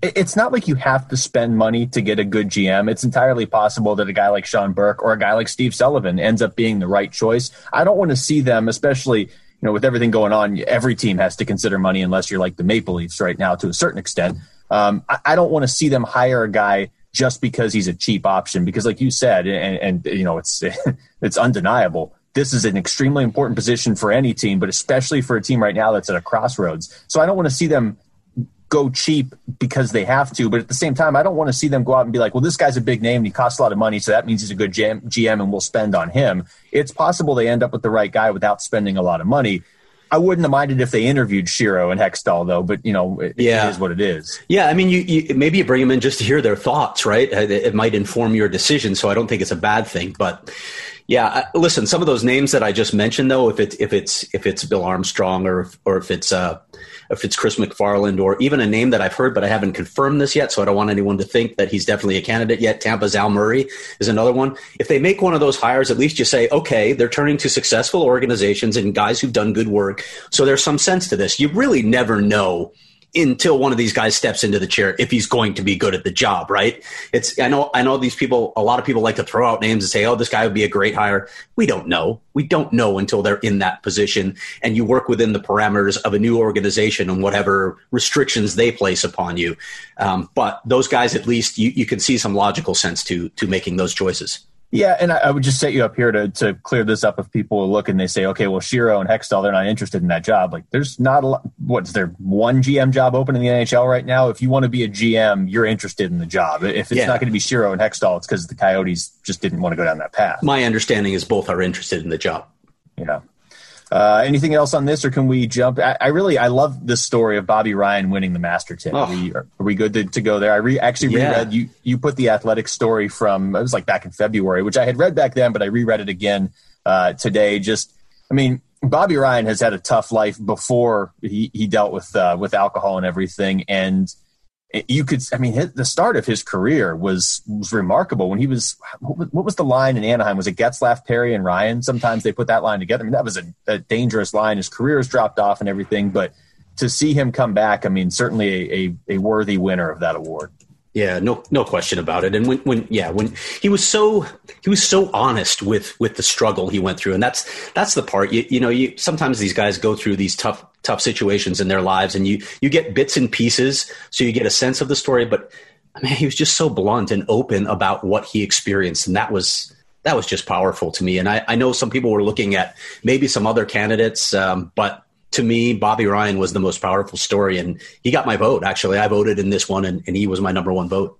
[SPEAKER 2] it's not like you have to spend money to get a good GM. It's entirely possible that a guy like Sean Burke or a guy like Steve Sullivan ends up being the right choice. I don't want to see them, especially know with everything going on. Every team has to consider money, unless you're like the Maple Leafs right now to a certain extent. Um, I, I don't want to see them hire a guy just because he's a cheap option. Because, like you said, and, and you know, it's it's undeniable. this is an extremely important position for any team, but especially for a team right now that's at a crossroads. So I don't want to see them go cheap because they have to, but at the same time, I don't want to see them go out and be like, well, this guy's a big name and he costs a lot of money, so that means he's a good GM and we'll spend on him. It's possible they end up with the right guy without spending a lot of money. I wouldn't have minded if they interviewed Shero and Hextall, though. But you know, it, yeah. it is what it is.
[SPEAKER 3] Yeah, I mean, you, you, maybe you bring them in just to hear their thoughts, right? It, it, might inform your decision, so I don't think it's a bad thing. But yeah, listen, some of those names that I just mentioned, though, if it's if it's if it's Bill Armstrong or or if it's uh, if it's Chris MacFarland or even a name that I've heard, but I haven't confirmed this yet. So I don't want anyone to think that he's definitely a candidate yet. Tampa's Al Murray is another one. If they make one of those hires, at least you say, okay, they're turning to successful organizations and guys who've done good work. So there's some sense to this. You really never know until one of these guys steps into the chair if he's going to be good at the job, right? It's I know I know these people a lot of people like to throw out names and say, "Oh, this guy would be a great hire." We don't know. We don't know until they're in that position and you work within the parameters of a new organization and whatever restrictions they place upon you. Um, but those guys at least you, you can see some logical sense to to making those choices.
[SPEAKER 2] Yeah, and I, I, would just set you up here to to clear this up. If people look and they say, okay, well, Shero and Hextall, they're not interested in that job. Like, there's not a lot. What's there one GM job open in the NHL right now? If you want to be a GM, you're interested in the job. If it's yeah. not going to be Shero and Hextall, it's because the Coyotes just didn't want to go down that path.
[SPEAKER 3] My understanding is both are interested in the job.
[SPEAKER 2] Yeah. Uh, anything else on this, or can we jump? I, I, really, I love this story of Bobby Ryan winning the Masterton. Oh. Are, we, are, we good to, to, go there? I re, actually yeah. reread you. You put the athletic story from it was like back in February, which I had read back then, but I reread it again uh, today. Just, I mean, Bobby Ryan has had a tough life before he he dealt with uh, with alcohol and everything, and you could i mean the start of his career was was remarkable. When he was what was the line in anaheim? Was it Getzlaf perry and ryan? Sometimes they put that line together. I mean that was a, a dangerous line. His career has dropped off and everything but to see him come back i mean certainly a, a, a worthy winner of that award
[SPEAKER 3] yeah, no, no question about it. And when, when, yeah, when he was so, he was so honest with, with the struggle he went through, and that's, that's the part. You, you know, you sometimes these guys go through these tough, tough situations in their lives, and you, you get bits and pieces, so you get a sense of the story. But I mean, he was just so blunt and open about what he experienced, and that was, that was just powerful to me. And I, I know some people were looking at maybe some other candidates, um, but to me, Bobby Ryan was the most powerful story, and he got my vote. Actually, I voted in this one, and, and he was my number one vote.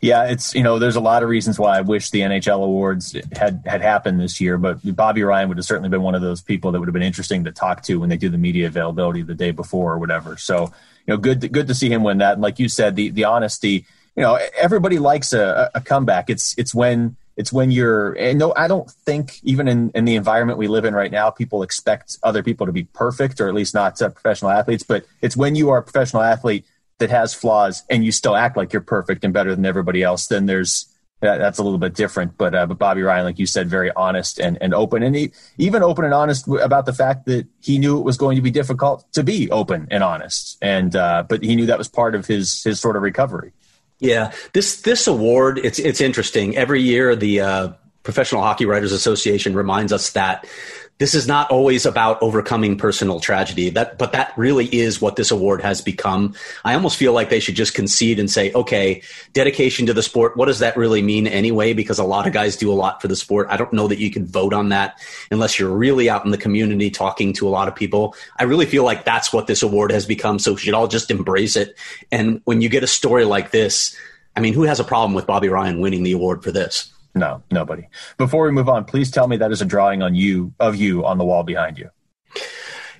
[SPEAKER 2] Yeah, it's you know, there's a lot of reasons why I wish the NHL awards had had happened this year, but Bobby Ryan would have certainly been one of those people that would have been interesting to talk to when they do the media availability the day before or whatever. So, you know, good good to see him win that. And like you said, the the honesty, you know, everybody likes a, a comeback. It's it's when it's when you're no i don't think even in, in the environment we live in right now people expect other people to be perfect or at least not uh, professional athletes but it's when you are a professional athlete that has flaws and you still act like you're perfect and better than everybody else then there's that, that's a little bit different. But uh, but bobby ryan like you said very honest and, and open. And he, even open and honest about the fact that he knew it was going to be difficult to be open and honest. And uh, but he knew that was part of his his sort of recovery
[SPEAKER 3] yeah, this this award it's it's interesting. Every year, the uh, Professional Hockey Writers Association reminds us that this is not always about overcoming personal tragedy. That but that really is what this award has become. I almost feel like they should just concede and say okay dedication to the sport what does that really mean anyway? Because a lot of guys do a lot for the sport. I don't know that you can vote on that unless you're really out in the community talking to a lot of people. I really feel like that's what this award has become. So we should all just embrace it. And when you get a story like this i mean who has a problem with bobby ryan winning the award for this
[SPEAKER 2] no, nobody. Before we move on, please tell me that is a drawing on you of you on the wall behind you.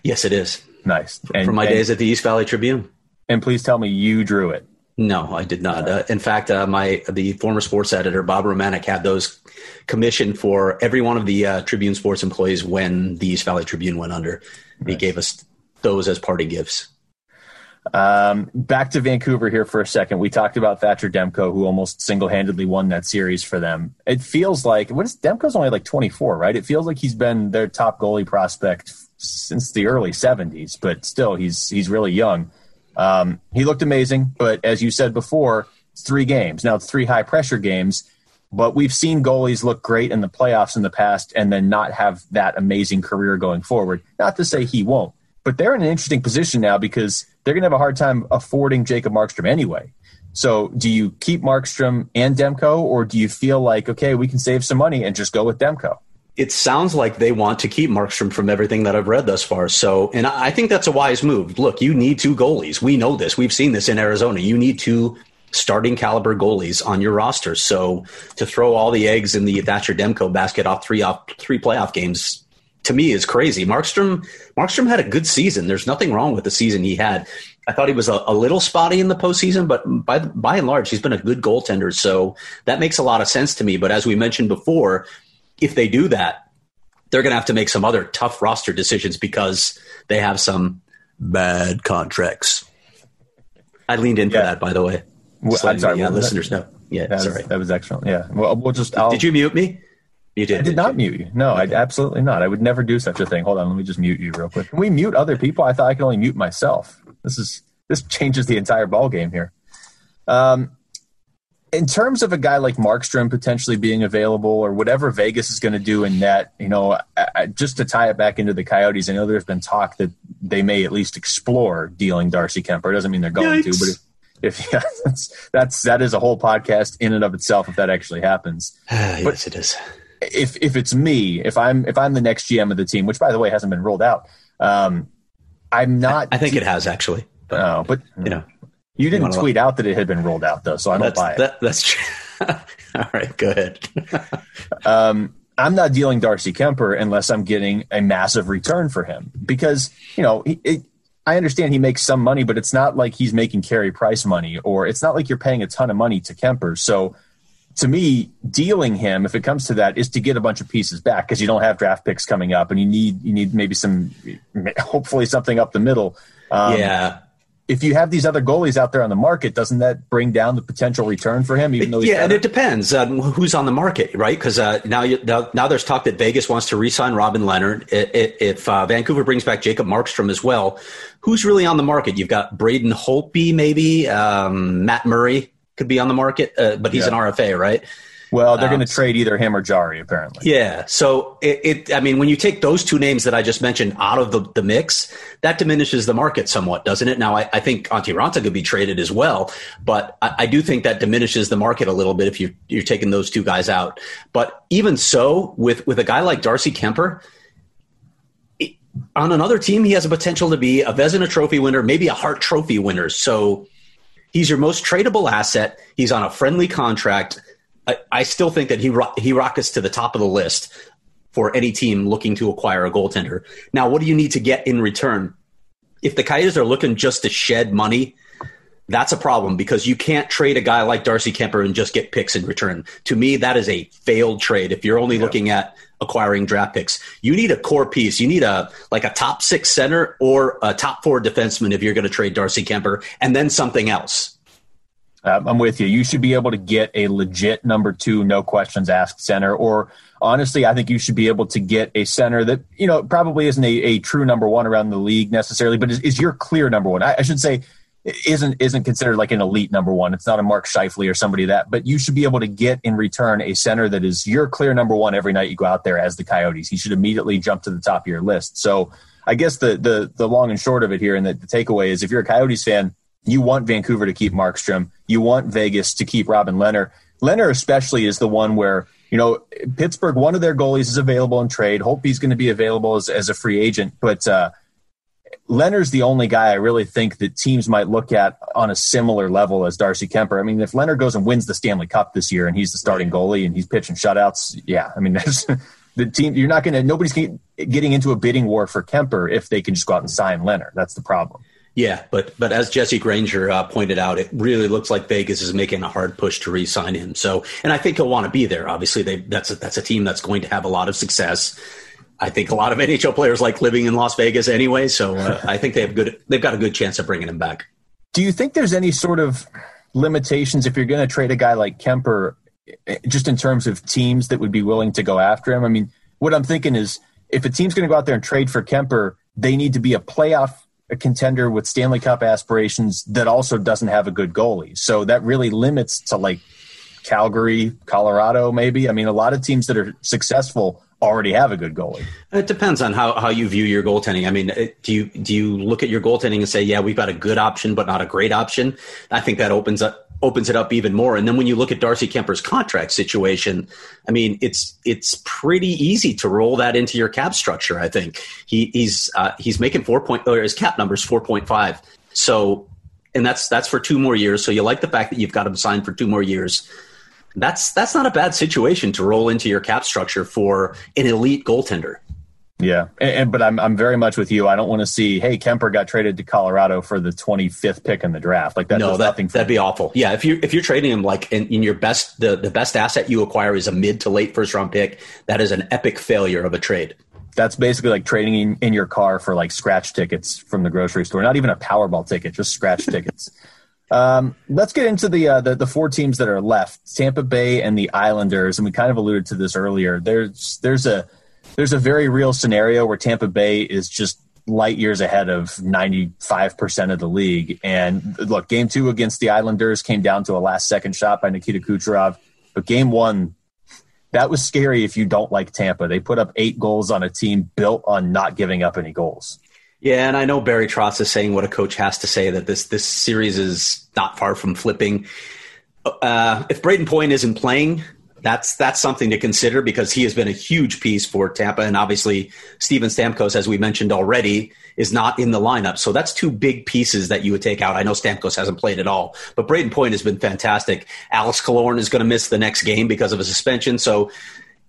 [SPEAKER 3] Yes, it is.
[SPEAKER 2] Nice.
[SPEAKER 3] And, From my and, days at the East Valley Tribune.
[SPEAKER 2] And please tell me you drew it.
[SPEAKER 3] No, I did not. Uh, in fact, uh, my the former sports editor Bob Romanek had those commissioned for every one of the uh, Tribune sports employees when the East Valley Tribune went under. Nice. He gave us those as party gifts.
[SPEAKER 2] Um, back to Vancouver here for a second. We talked about Thatcher Demko, who almost single handedly won that series for them. It feels like what is Demko's only like 24, right? It feels like he's been their top goalie prospect since the early 70s, but still, he's he's really young. Um, he looked amazing, but as you said before, it's three games. Now it's three high pressure games, but we've seen goalies look great in the playoffs in the past and then not have that amazing career going forward. Not to say he won't, but they're in an interesting position now because they're going to have a hard time affording Jacob Markstrom anyway. So, do you keep Markstrom and Demko, or do you feel like okay, we can save some money and just go with Demko?
[SPEAKER 3] it sounds like they want to keep Markstrom from everything that I've read thus far. So, and I think that's a wise move. Look, you need two goalies. We know this. We've seen this in Arizona. You need two starting caliber goalies on your roster. So to throw all the eggs in the Thatcher Demko basket off three off three playoff games to me is crazy. Markstrom Markstrom had a good season. There's nothing wrong with the season he had. I thought he was a, a, little spotty in the postseason, but by by and large, he's been a good goaltender. So that makes a lot of sense to me. But as we mentioned before, if they do that, they're going to have to make some other tough roster decisions because they have some bad contracts. I leaned in yeah. for that, by the way.
[SPEAKER 2] Well, I'm sorry,
[SPEAKER 3] yeah, uh, listeners know. Yeah,
[SPEAKER 2] that
[SPEAKER 3] sorry.
[SPEAKER 2] Was, that was excellent. Yeah. Well, we'll just.
[SPEAKER 3] I'll, did you mute me? You did.
[SPEAKER 2] I did not you? mute you. No, okay. I absolutely not. I would never do such a thing. Hold on, let me just mute you real quick. Can we mute other people? I thought I could only mute myself. This is this changes the entire ball game here. Um, in terms of a guy like Markstrom potentially being available or whatever Vegas is going to do in net, you know, I, just to tie it back into the Coyotes, I know there's been talk that they may at least explore dealing Darcy Kuemper. It doesn't mean they're going Yikes. to, but if, if yeah, that's, that's that is a whole podcast in and of itself if that actually happens.
[SPEAKER 3] yes, but it is.
[SPEAKER 2] If if it's me, if I'm if I'm the next GM of the team, which by the way hasn't been rolled out, um, I'm not.
[SPEAKER 3] I, I think it has actually.
[SPEAKER 2] But, oh, but you know, you didn't you tweet out that it had been rolled out though, so I don't
[SPEAKER 3] that's,
[SPEAKER 2] buy it.
[SPEAKER 3] That, that's true. All right, go ahead.
[SPEAKER 2] um, I'm not dealing Darcy Kuemper unless I'm getting a massive return for him because you know he, it, I understand he makes some money, but it's not like he's making Carey Price money, or it's not like you're paying a ton of money to Kuemper. So to me, dealing him, if it comes to that, is to get a bunch of pieces back because you don't have draft picks coming up, and you need you need maybe some, hopefully something up the middle.
[SPEAKER 3] Um, yeah,
[SPEAKER 2] if you have these other goalies out there on the market, doesn't that bring down the potential return for him? Even though
[SPEAKER 3] yeah,
[SPEAKER 2] better?
[SPEAKER 3] and it depends on who's on the market, right? Because uh, now, now, now there's talk that Vegas wants to re-sign Robin Lehner. If uh, Vancouver brings back Jacob Markstrom as well, who's really on the market? You've got Braden Holtby, maybe um, Matt Murray could be on the market, uh, but he's yeah. an RFA, right?
[SPEAKER 2] Well, they're um, going to trade either him or Jarry, apparently.
[SPEAKER 3] Yeah. So it, it, I mean, when you take those two names that I just mentioned out of the, the mix, that diminishes the market somewhat, doesn't it? Now, I, I think Antti Raanta could be traded as well, but I, I, do think that diminishes the market a little bit if you, you're taking those two guys out. But even so, with, with a guy like Darcy Kuemper, on another team, he has a potential to be a Vezina Trophy winner, maybe a Hart Trophy winner. So he's your most tradable asset. He's on a friendly contract I, I still think that he he rockets to the top of the list for any team looking to acquire a goaltender. Now, what do you need to get in return? If the Coyotes are looking just to shed money, that's a problem because you can't trade a guy like Darcy Kuemper and just get picks in return. To me, that is a failed trade. If you're only yeah. looking at acquiring draft picks, you need a core piece. You need a like a top six center or a top four defenseman if you're going to trade Darcy Kuemper, and then something else.
[SPEAKER 2] Um, I'm with you. You should be able to get a legit number two, no questions asked center. Or honestly, I think you should be able to get a center that, you know, probably isn't a, a true number one around the league necessarily, but is, is your clear number one. I, I, should say isn't isn't considered like an elite number one. It's not a Mark Scheifele or somebody that, but you should be able to get in return a center that is your clear number one every night you go out there as the Coyotes. He should immediately jump to the top of your list. So I guess the the the long and short of it here and the, the takeaway is if you're a Coyotes fan, you want Vancouver to keep Markstrom. You want Vegas to keep Robin Lehner. Lehner especially is the one where you know Pittsburgh. One of their goalies is available in trade. Hope he's going to be available as, as a free agent. But uh, Lehner's the only guy I really think that teams might look at on a similar level as Darcy Kuemper. I mean, if Lehner goes and wins the Stanley Cup this year and he's the starting goalie and he's pitching shutouts, yeah, I mean, the team. You're not going to. Nobody's getting into a bidding war for Kuemper if they can just go out and sign Lehner. That's the problem.
[SPEAKER 3] Yeah, but but as Jesse Granger uh, pointed out, it really looks like Vegas is making a hard push to re-sign him. So, and I think he'll want to be there. Obviously, they that's a, that's a team that's going to have a lot of success. I think a lot of NHL players like living in Las Vegas anyway, so uh, I think they have good. They've got a good chance of bringing him back.
[SPEAKER 2] Do you think there's any sort of limitations if you're going to trade a guy like Kuemper, just in terms of teams that would be willing to go after him? I mean, what I'm thinking is if a team's going to go out there and trade for Kuemper, they need to be a playoff a contender with Stanley Cup aspirations that also doesn't have a good goalie. So that really limits to like Calgary, Colorado, maybe. I mean, a lot of teams that are successful already have a good goalie.
[SPEAKER 3] It depends on how, how you view your goaltending. I mean, do you do you look at your goaltending and say, yeah, we've got a good option, but not a great option? I think that opens up opens it up even more. And then when you look at Darcy Kuemper's contract situation, I mean, it's it's pretty easy to roll that into your cap structure. I think he, he's uh, he's making four point or his cap number is four point five. So, and that's that's for two more years. So you like the fact that you've got him signed for two more years. That's that's not a bad situation to roll into your cap structure for an elite goaltender.
[SPEAKER 2] Yeah, and, and, but I'm I'm very much with you. I don't want to see, hey, Kuemper got traded to Colorado for the 25th pick in the draft. Like that.
[SPEAKER 3] No, that, that'd be awful. Yeah, if you if you're trading him like in, in, your best the the best asset you acquire is a mid to late first round pick, that is an epic failure of a trade.
[SPEAKER 2] That's basically like trading in, in your car for like scratch tickets from the grocery store. Not even a Powerball ticket, just scratch tickets. Um, let's get into the, uh, the the four teams that are left: Tampa Bay and the Islanders. And we kind of alluded to this earlier. There's there's a there's a very real scenario where Tampa Bay is just light years ahead of 95% of the league. And look, game two against the Islanders came down to a last second shot by Nikita Kucherov. But game one, that was scary if you don't like Tampa. They put up eight goals on a team built on not giving up any goals.
[SPEAKER 3] Yeah, and I know Barry Trotz is saying what a coach has to say that this this series is not far from flipping. Uh, if Brayden Point isn't playing, that's that's something to consider because he has been a huge piece for Tampa, and obviously Steven Stamkos, as we mentioned already, is not in the lineup. So that's two big pieces that you would take out. I know Stamkos hasn't played at all, but Brayden Point has been fantastic. Alex Killorn is going to miss the next game because of a suspension, so.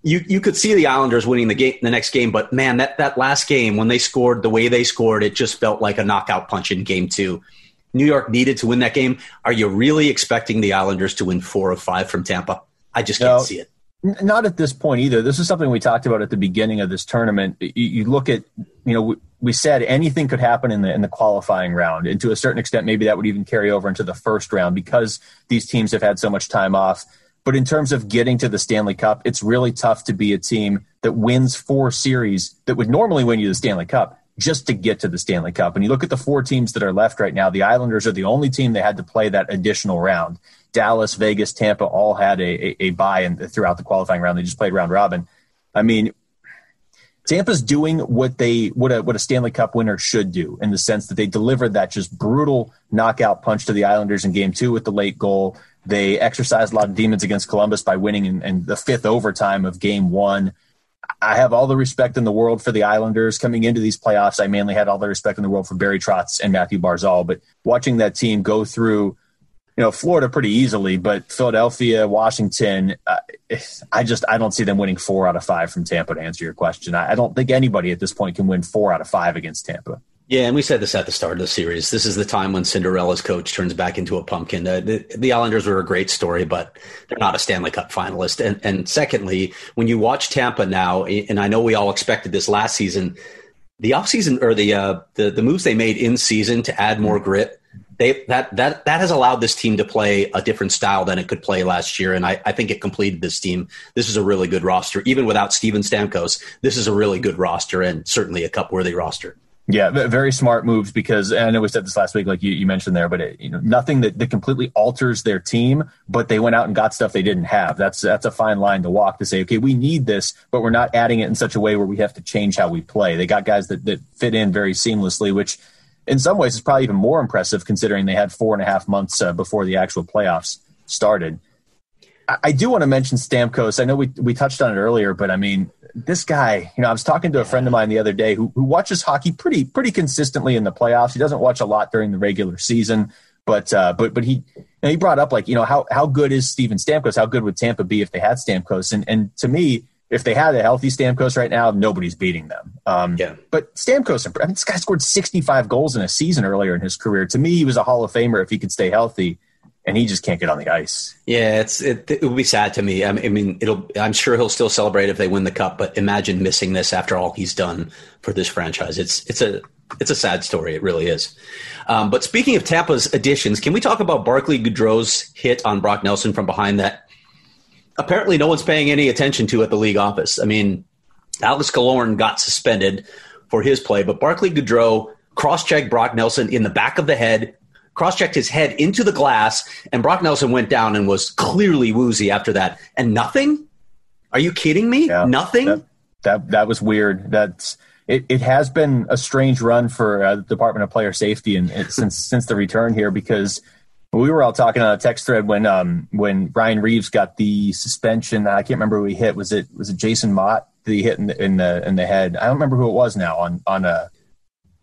[SPEAKER 3] You, you could see the Islanders winning the game the next game, but man, that, that last game when they scored the way they scored, it just felt like a knockout punch in game two. New York needed to win that game. Are you really expecting the Islanders to win four of five from Tampa? I just can't see it.
[SPEAKER 2] Not at this point either. This is something we talked about at the beginning of this tournament. You, you look at, you know, we, we, said anything could happen in the in the qualifying round, and to a certain extent, maybe that would even carry over into the first round because these teams have had so much time off. But in terms of getting to the Stanley Cup, it's really tough to be a team that wins four series that would normally win you the Stanley Cup just to get to the Stanley Cup. And you look at the four teams that are left right now, the Islanders are the only team that had to play that additional round. Dallas, Vegas, Tampa all had a, a, a throughout the qualifying round. They just played round robin. I mean, Tampa's doing what they what a what a Stanley Cup winner should do in the sense that they delivered that just brutal knockout punch to the Islanders in Game Two with the late goal. They exercised a lot of demons against Columbus by winning in, in the fifth overtime of Game One. I have all the respect in the world for the Islanders coming into these playoffs. I mainly had all the respect in the world for Barry Trotz and Mathew Barzal, but watching that team go through you know Florida pretty easily, but Philadelphia, Washington, uh, I just I don't see them winning four out of five from Tampa. To answer your question, I, I, don't think anybody at this point can win four out of five against Tampa.
[SPEAKER 3] Yeah, and we said this at the start of the series. This is the time when Cinderella's coach turns back into a pumpkin. the, the, Islanders were a great story, but they're not a Stanley Cup finalist. And, and secondly, when you watch Tampa now, and I know we all expected this last season, the offseason or the, uh, the the moves they made in season to add more grit they that that that has allowed this team to play a different style than it could play last year, and I, I think it completed this team. This is a really good roster, even without Steven Stamkos. This is a really good roster, and certainly a cup worthy roster.
[SPEAKER 2] Yeah, very smart moves because I know we said this last week, like you, you mentioned there, but it, you know nothing that, that completely alters their team, but they went out and got stuff they didn't have. That's that's a fine line to walk to say, okay, we need this, but we're not adding it in such a way where we have to change how we play. They got guys that, that fit in very seamlessly, which in some ways, it's probably even more impressive considering they had four and a half months uh, before the actual playoffs started. I, I do want to mention Stamkos. I know we we touched on it earlier, but I mean, this guy. You know, I was talking to a friend of mine the other day who who watches hockey pretty pretty consistently in the playoffs. He doesn't watch a lot during the regular season, but uh, but but he you know, he brought up like you know how how good is Steven Stamkos? How good would Tampa be if they had Stamkos? And and to me if they had a healthy Stamkos right now, nobody's beating them. Um, yeah. But Stamkos, I mean, this guy scored 65 goals in a season earlier in his career. To me, he was a Hall of Famer if he could stay healthy, and he just can't get on the ice.
[SPEAKER 3] Yeah, it's it, it would be sad to me. I mean, it'll. I'm sure he'll still celebrate if they win the cup, but imagine missing this after all he's done for this franchise. It's it's a it's a sad story. It really is. Um, but speaking of Tampa's additions, can we talk about Barclay Goodrow's hit on Brock Nelson from behind that apparently no one's paying any attention to at the league office. I mean, Alex Killorn got suspended for his play, but Barclay Goodrow cross-checked Brock Nelson in the back of the head, cross-checked his head into the glass, and Brock Nelson went down and was clearly woozy after that. And nothing? Are you kidding me? Yeah, nothing?
[SPEAKER 2] That, that, that was weird. That's it, it has been a strange run for uh, the Department of Player Safety and since since the return here because We were all talking on a text thread when um, when Ryan Reaves got the suspension. I can't remember who he hit. Was it was it Jason Motte that he hit in the in the, in the head? I don't remember who it was now on on a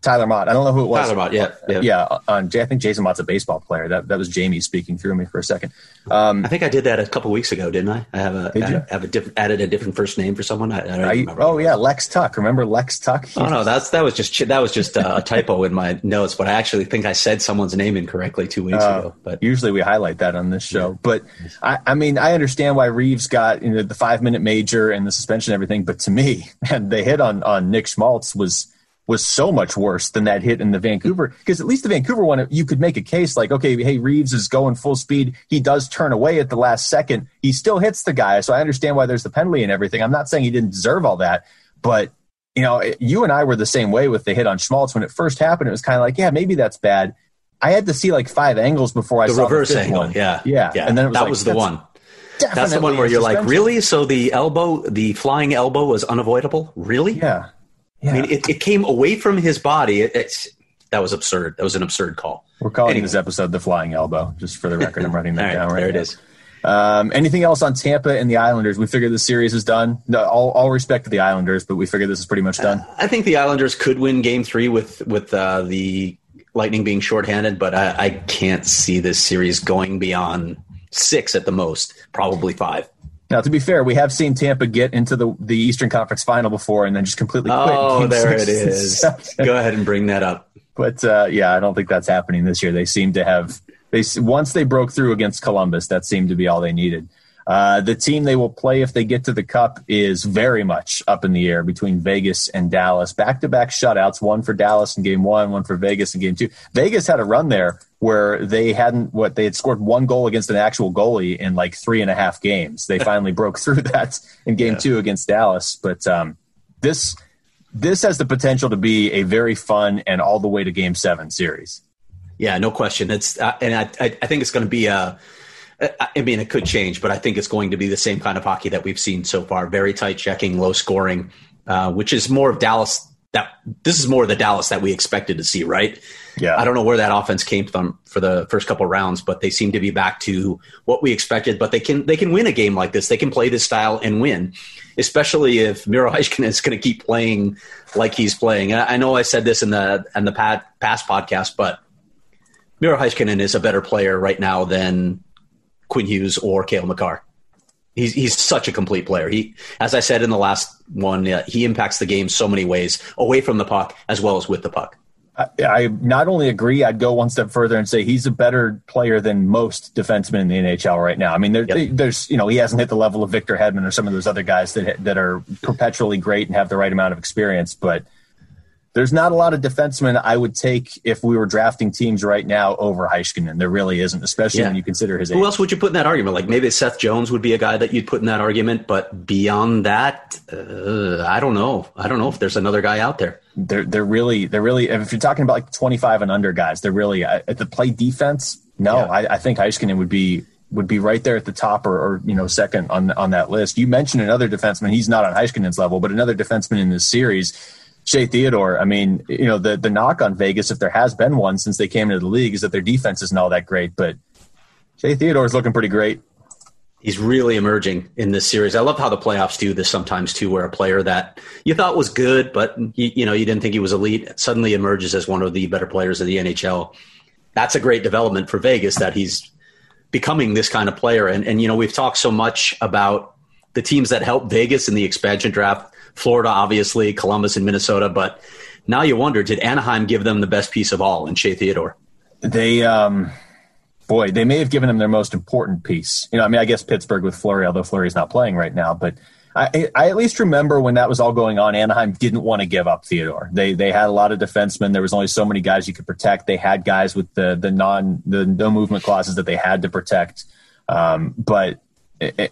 [SPEAKER 2] Tyler Motte. I don't know who it was.
[SPEAKER 3] Tyler Motte, yeah, yeah.
[SPEAKER 2] yeah on, I think Jason Motte's a baseball player. That that was Jaime speaking through me for a second.
[SPEAKER 3] Um, I think I did that a couple weeks ago, didn't I? I have a I have a different added a different first name for someone. I, I
[SPEAKER 2] oh yeah, Lex Tuck. Remember Lex Tuck?
[SPEAKER 3] Oh no, that's that was just that was just a typo in my notes. But I actually think I said someone's name incorrectly two weeks uh, ago. But
[SPEAKER 2] usually we highlight that on this show. Yeah. But I, I mean, I understand why Reaves got you know the five minute major and the suspension and everything. But to me, and the hit on on Nick Schmaltz was was so much worse than that hit in the Vancouver. Because at least the Vancouver one, you could make a case like, okay, hey, Reaves is going full speed. He does turn away at the last second. He still hits the guy. So I understand why there's the penalty and everything. I'm not saying he didn't deserve all that, but you know, you and I were the same way with the hit on Schmaltz when it first happened. It was kind of like, yeah, maybe that's bad. I had to see like five angles before I
[SPEAKER 3] the
[SPEAKER 2] saw
[SPEAKER 3] reverse
[SPEAKER 2] the
[SPEAKER 3] angle.
[SPEAKER 2] One.
[SPEAKER 3] Yeah,
[SPEAKER 2] yeah,
[SPEAKER 3] yeah.
[SPEAKER 2] And then was
[SPEAKER 3] that
[SPEAKER 2] like,
[SPEAKER 3] was the one.
[SPEAKER 2] That's
[SPEAKER 3] the one where you're like, really? So the elbow, the flying elbow, was unavoidable. Really?
[SPEAKER 2] Yeah.
[SPEAKER 3] Yeah. I mean, it, it came away from his body. It, it's that was absurd. That was an absurd call.
[SPEAKER 2] We're calling anyway. this episode the flying elbow, just for the record. I'm writing that
[SPEAKER 3] right,
[SPEAKER 2] down right
[SPEAKER 3] There
[SPEAKER 2] now.
[SPEAKER 3] it is.
[SPEAKER 2] Um, anything else on Tampa and the Islanders? We figured the series is done. No, all, all respect to the Islanders, but we figured this is pretty much done. Uh,
[SPEAKER 3] I think the Islanders could win Game Three with with uh, the Lightning being shorthanded, but I, I can't see this series going beyond six at the most, probably five.
[SPEAKER 2] Now, to be fair, we have seen Tampa get into the, the Eastern Conference Final before and then just completely quit.
[SPEAKER 3] Oh, there it is. Go ahead and bring that up.
[SPEAKER 2] But uh, yeah, I don't think that's happening this year. They seem to have they once they broke through against Columbus, that seemed to be all they needed. Uh, the team they will play if they get to the Cup is very much up in the air between Vegas and Dallas. Back to back shutouts, one for Dallas in game one, one for Vegas in game two. Vegas had a run there where they hadn't what they had scored one goal against an actual goalie in like three and a half games. They finally broke through that in game yeah. two against Dallas. But um, this this has the potential to be a very fun and all the way to game seven series.
[SPEAKER 3] Yeah, no question. It's uh, and I I think it's going to be a I mean, it could change, but I think it's going to be the same kind of hockey that we've seen so far. Very tight checking, low scoring, uh, which is more of Dallas. That this is more the Dallas that we expected to see, right?
[SPEAKER 2] Yeah.
[SPEAKER 3] I don't know where that offense came from for the first couple rounds, but they seem to be back to what we expected. But they can they can win a game like this. They can play this style and win, especially if Miro Heiskanen is going to keep playing like he's playing. And I know I said this in the in the past podcast, but Miro Heiskanen is a better player right now than Quinn Hughes or Cale Makar. He's he's such a complete player. He, as I said in the last one, uh, he impacts the game so many ways, away from the puck as well as with the puck.
[SPEAKER 2] I, I not only agree, I'd go one step further and say he's a better player than most defensemen in the NHL right now. I mean, there, yep. there's you know he hasn't hit the level of Victor Hedman or some of those other guys that that are perpetually great and have the right amount of experience, but there's not a lot of defensemen I would take if we were drafting teams right now over Heiskanen. There really isn't, especially yeah. when you consider his age.
[SPEAKER 3] Who else would you put in that argument? Like maybe Seth Jones would be a guy that you'd put in that argument, but beyond that, uh, I don't know. I don't know if there's another guy out there.
[SPEAKER 2] They're they're really they're really if you're talking about like 25 and under guys, they're really uh, at the play defense. No, yeah. I, I think Heiskanen would be would be right there at the top or, or, you know second on on that list. You mentioned another defenseman. He's not on Heiskanen's level, but another defenseman in this series Shea Theodore, I mean, you know, the the knock on Vegas, if there has been one since they came into the league, is that their defense isn't all that great. But Shea Theodore is looking pretty great.
[SPEAKER 3] He's really emerging in this series. I love how the playoffs do this sometimes too, where a player that you thought was good, but you, you know you didn't think he was elite, suddenly emerges as one of the better players of the NHL. That's a great development for Vegas that he's becoming this kind of player. And and you know we've talked so much about the teams that helped Vegas in the expansion draft Florida, obviously, Columbus and Minnesota. But now you wonder, did Anaheim give them the best piece of all in Shea Theodore?
[SPEAKER 2] They, um, boy, they may have given them their most important piece. You know, I mean, I guess Pittsburgh with Fleury, although Fleury's not playing right now, but I, I, at least remember when that was all going on, Anaheim didn't want to give up Theodore. They they had a lot of defensemen. There was only so many guys you could protect. They had guys with the the non the no movement clauses that they had to protect. Um, but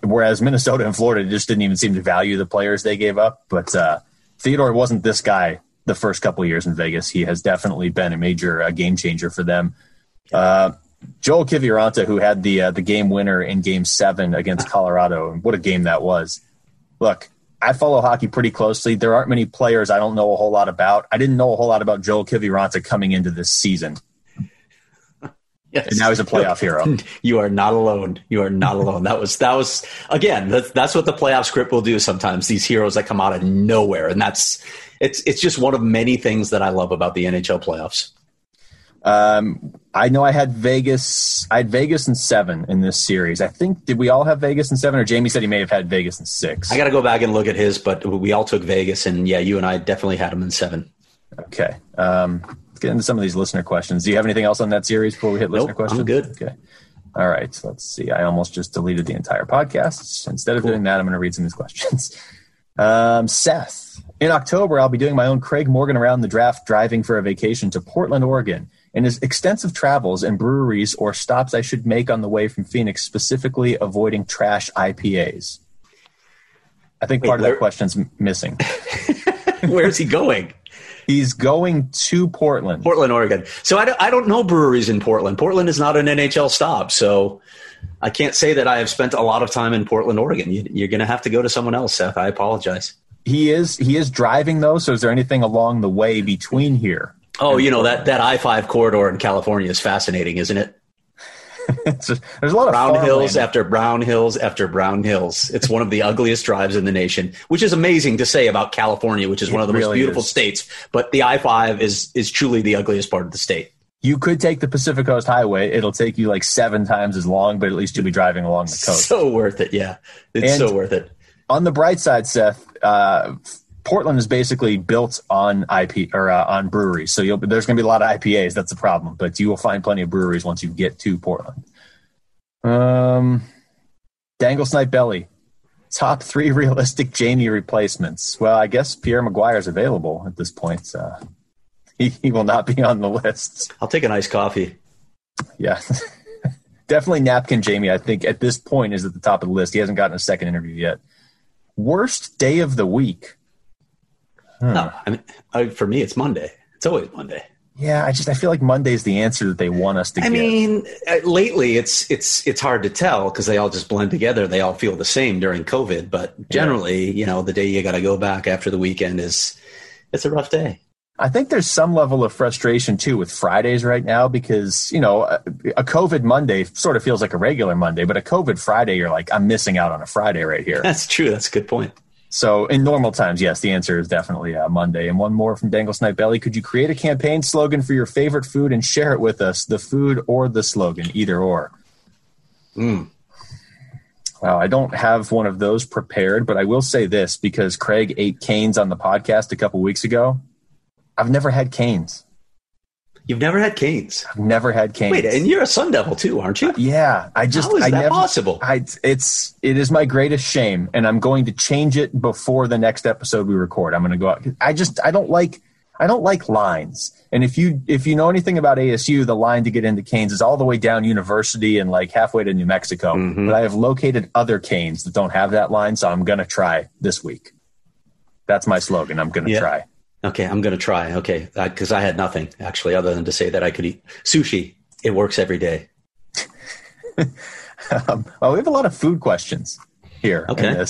[SPEAKER 2] whereas Minnesota and Florida just didn't even seem to value the players they gave up. But uh, Theodore wasn't this guy the first couple years in Vegas. He has definitely been a major uh, game changer for them. Uh, Joel Kiviranta, who had the uh, the game winner in Game Seven against Colorado, and what a game that was! Look, I follow hockey pretty closely. There aren't many players I don't know a whole lot about. I didn't know a whole lot about Joel Kiviranta coming into this season. Yes. And now he's a playoff hero.
[SPEAKER 3] You are not alone. You are not alone. That was that was again. That's that's what the playoff script will do. Sometimes these heroes that come out of nowhere, and that's it's it's just one of many things that I love about the NHL playoffs.
[SPEAKER 2] Um, I know I had Vegas. I had Vegas and seven in this series. I think did we all have Vegas and seven, or Jaime said he may have had Vegas and six.
[SPEAKER 3] I got to go back and look at his, but we all took Vegas, and yeah, you and I definitely had him in seven.
[SPEAKER 2] Okay. Um, get into some of these listener questions. Do you have anything else on that series before we hit listener
[SPEAKER 3] nope,
[SPEAKER 2] questions?
[SPEAKER 3] I'm good.
[SPEAKER 2] Okay. All right. Let's see. I almost just deleted the entire podcast. Instead of cool. doing that, I'm going to read some of these questions. Um, Seth, in October, I'll be doing my own Craig Morgan around the draft, driving for a vacation to Portland, Oregon. And his extensive travels and breweries or stops I should make on the way from Phoenix, specifically avoiding trash IPAs. I think Wait, part of that question's missing.
[SPEAKER 3] Where's he going?
[SPEAKER 2] He's going to Portland.
[SPEAKER 3] Portland, Oregon. So I don't, I don't know breweries in Portland. Portland is not an NHL stop. So I can't say that I have spent a lot of time in Portland, Oregon. You, are going to have to go to someone else, Seth. I apologize.
[SPEAKER 2] He is he is driving though. So is there anything along the way between here?
[SPEAKER 3] Oh, you know that that I five corridor in California is fascinating, isn't it?
[SPEAKER 2] Just, there's a lot of
[SPEAKER 3] brown hills after brown hills after brown hills. It's one of the ugliest drives in the nation, which is amazing to say about California, which is it one of the really most beautiful is. states. But the I five is is truly the ugliest part of the state.
[SPEAKER 2] You could take the Pacific Coast Highway. It'll take you like seven times as long, but at least you'll be driving along the coast.
[SPEAKER 3] So worth it, yeah. It's and so worth it.
[SPEAKER 2] On the bright side, Seth, uh, Portland is basically built on IP or uh, on breweries. So there's going to be a lot of IPAs. That's the problem, but you will find plenty of breweries once you get to Portland. Um, Dangle Snipe Belly, top three realistic Jaime replacements. Well, I guess Pierre McGuire is available at this point. Uh, he, he will not be on the list.
[SPEAKER 3] I'll take an iced coffee.
[SPEAKER 2] Yeah. Definitely napkin Jaime, I think at this point is at the top of the list. He hasn't gotten a second interview yet. Worst day of the week.
[SPEAKER 3] Huh. No, I mean, I, for me, it's Monday. It's always Monday.
[SPEAKER 2] Yeah, I just I feel like Monday's the answer that they want us to. Give. I
[SPEAKER 3] get. mean, uh, lately it's it's it's hard to tell because they all just blend together. They all feel the same during COVID, but generally, yeah. you know, the day you got to go back after the weekend is it's a rough day.
[SPEAKER 2] I think there's some level of frustration too with Fridays right now because you know a, a COVID Monday sort of feels like a regular Monday, but a COVID Friday, you're like, I'm missing out on a Friday right here.
[SPEAKER 3] That's true. That's a good point.
[SPEAKER 2] So in normal times, yes, the answer is definitely uh, Monday. And one more from Dangle Snipe Belly. Could you create a campaign slogan for your favorite food and share it with us? The food or the slogan, either or.
[SPEAKER 3] Mm.
[SPEAKER 2] Wow, I don't have one of those prepared, but I will say this because Craig ate canes on the podcast a couple weeks ago. I've never had canes.
[SPEAKER 3] You've never had canes.
[SPEAKER 2] I've never had canes.
[SPEAKER 3] Wait, and you're a Sun Devil too, aren't you?
[SPEAKER 2] Yeah, I just
[SPEAKER 3] How is
[SPEAKER 2] I
[SPEAKER 3] that
[SPEAKER 2] never,
[SPEAKER 3] possible?
[SPEAKER 2] I it's it is my greatest shame, and I'm going to change it before the next episode we record. I'm going to go out. I just I don't like I don't like lines. And if you if you know anything about ASU, the line to get into Canes is all the way down University and like halfway to New Mexico. Mm-hmm. But I have located other Canes that don't have that line, so I'm going to try this week. That's my slogan. I'm going to yeah. try.
[SPEAKER 3] Okay, I'm going to try. Okay, because I, I, had nothing actually other than to say that I could eat sushi. It works every day.
[SPEAKER 2] um, well, we have a lot of food questions here.
[SPEAKER 3] Okay.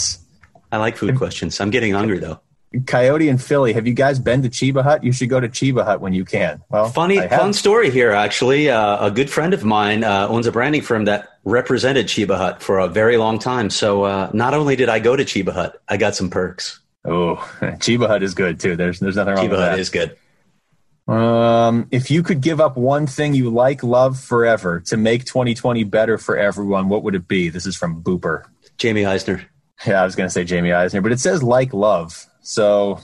[SPEAKER 3] I like food questions. I'm getting hungry though.
[SPEAKER 2] Coyote and Philly, have you guys been to Cheba Hut? You should go to Cheba Hut when you can. Well,
[SPEAKER 3] funny, fun story here. Actually, uh, a good friend of mine uh, owns a branding firm that represented Cheba Hut for a very long time. So uh, not only did I go to Cheba Hut, I got some perks.
[SPEAKER 2] Oh, Cheba Hut is good too. There's there's nothing wrong
[SPEAKER 3] Cheba
[SPEAKER 2] with
[SPEAKER 3] Hut
[SPEAKER 2] that.
[SPEAKER 3] is good.
[SPEAKER 2] Um, if you could give up one thing you like, love forever to make 2020 better for everyone, what would it be? This is from Booper.
[SPEAKER 3] Jaime Eisner.
[SPEAKER 2] Yeah, I was going to say Jaime Eisner, but it says like love. So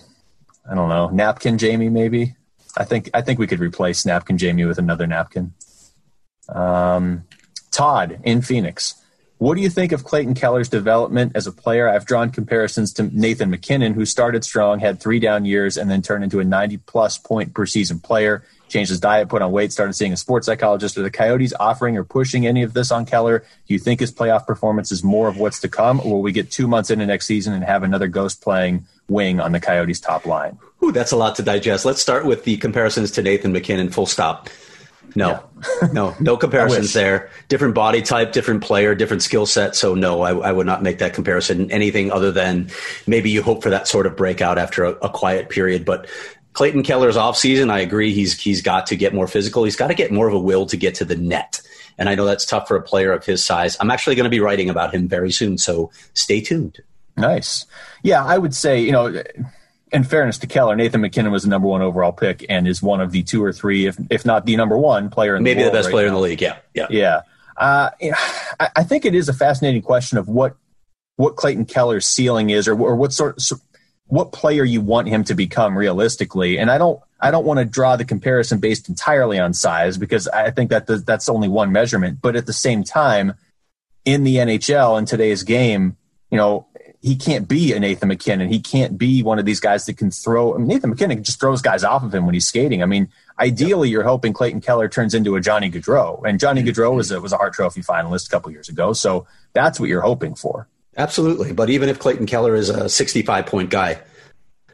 [SPEAKER 2] I don't know. Napkin Jaime, maybe. I think I think we could replace Napkin Jaime with another napkin. Um, Todd in Phoenix. What do you think of Clayton Keller's development as a player? I've drawn comparisons to Nathan MacKinnon, who started strong, had three down years, and then turned into a 90 plus point per season player. Changed his diet, put on weight, started seeing a sports psychologist. Are the Coyotes offering or pushing any of this on Keller? Do you think his playoff performance is more of what's to come, or will we get two months into next season and have another ghost playing wing on the Coyotes' top line?
[SPEAKER 3] Ooh, that's a lot to digest. Let's start with the comparisons to Nathan MacKinnon, full stop. No, yeah. no, no comparisons there. Different body type, different player, different skill set. So no, I, I, would not make that comparison. Anything other than maybe you hope for that sort of breakout after a, a quiet period. But Clayton Keller's offseason, I agree. He's he's got to get more physical. He's got to get more of a will to get to the net. And I know that's tough for a player of his size. I'm actually going to be writing about him very soon, so stay tuned.
[SPEAKER 2] Nice. Yeah, I would say, you know, in fairness to Keller, Nathan MacKinnon was the number one overall pick and is one of the two or three, if if not the number one player in the league,
[SPEAKER 3] maybe
[SPEAKER 2] the,
[SPEAKER 3] the best
[SPEAKER 2] right
[SPEAKER 3] player
[SPEAKER 2] now.
[SPEAKER 3] in the league. Yeah, yeah,
[SPEAKER 2] yeah. Uh, I, I think it is a fascinating question of what what Clayton Keller's ceiling is, or, or what sort, what player you want him to become realistically. And I don't, I don't want to draw the comparison based entirely on size because I think that the, that's only one measurement. But at the same time, in the NHL in today's game, you know, he can't be a Nathan MacKinnon. He can't be one of these guys that can throw. I mean, Nathan MacKinnon just throws guys off of him when he's skating. I mean, ideally, you're hoping Clayton Keller turns into a Johnny Gaudreau, and Johnny mm-hmm. Gaudreau was a was a Hart Trophy finalist a couple years ago. So that's what you're hoping for.
[SPEAKER 3] Absolutely. But even if Clayton Keller is a 65 point guy,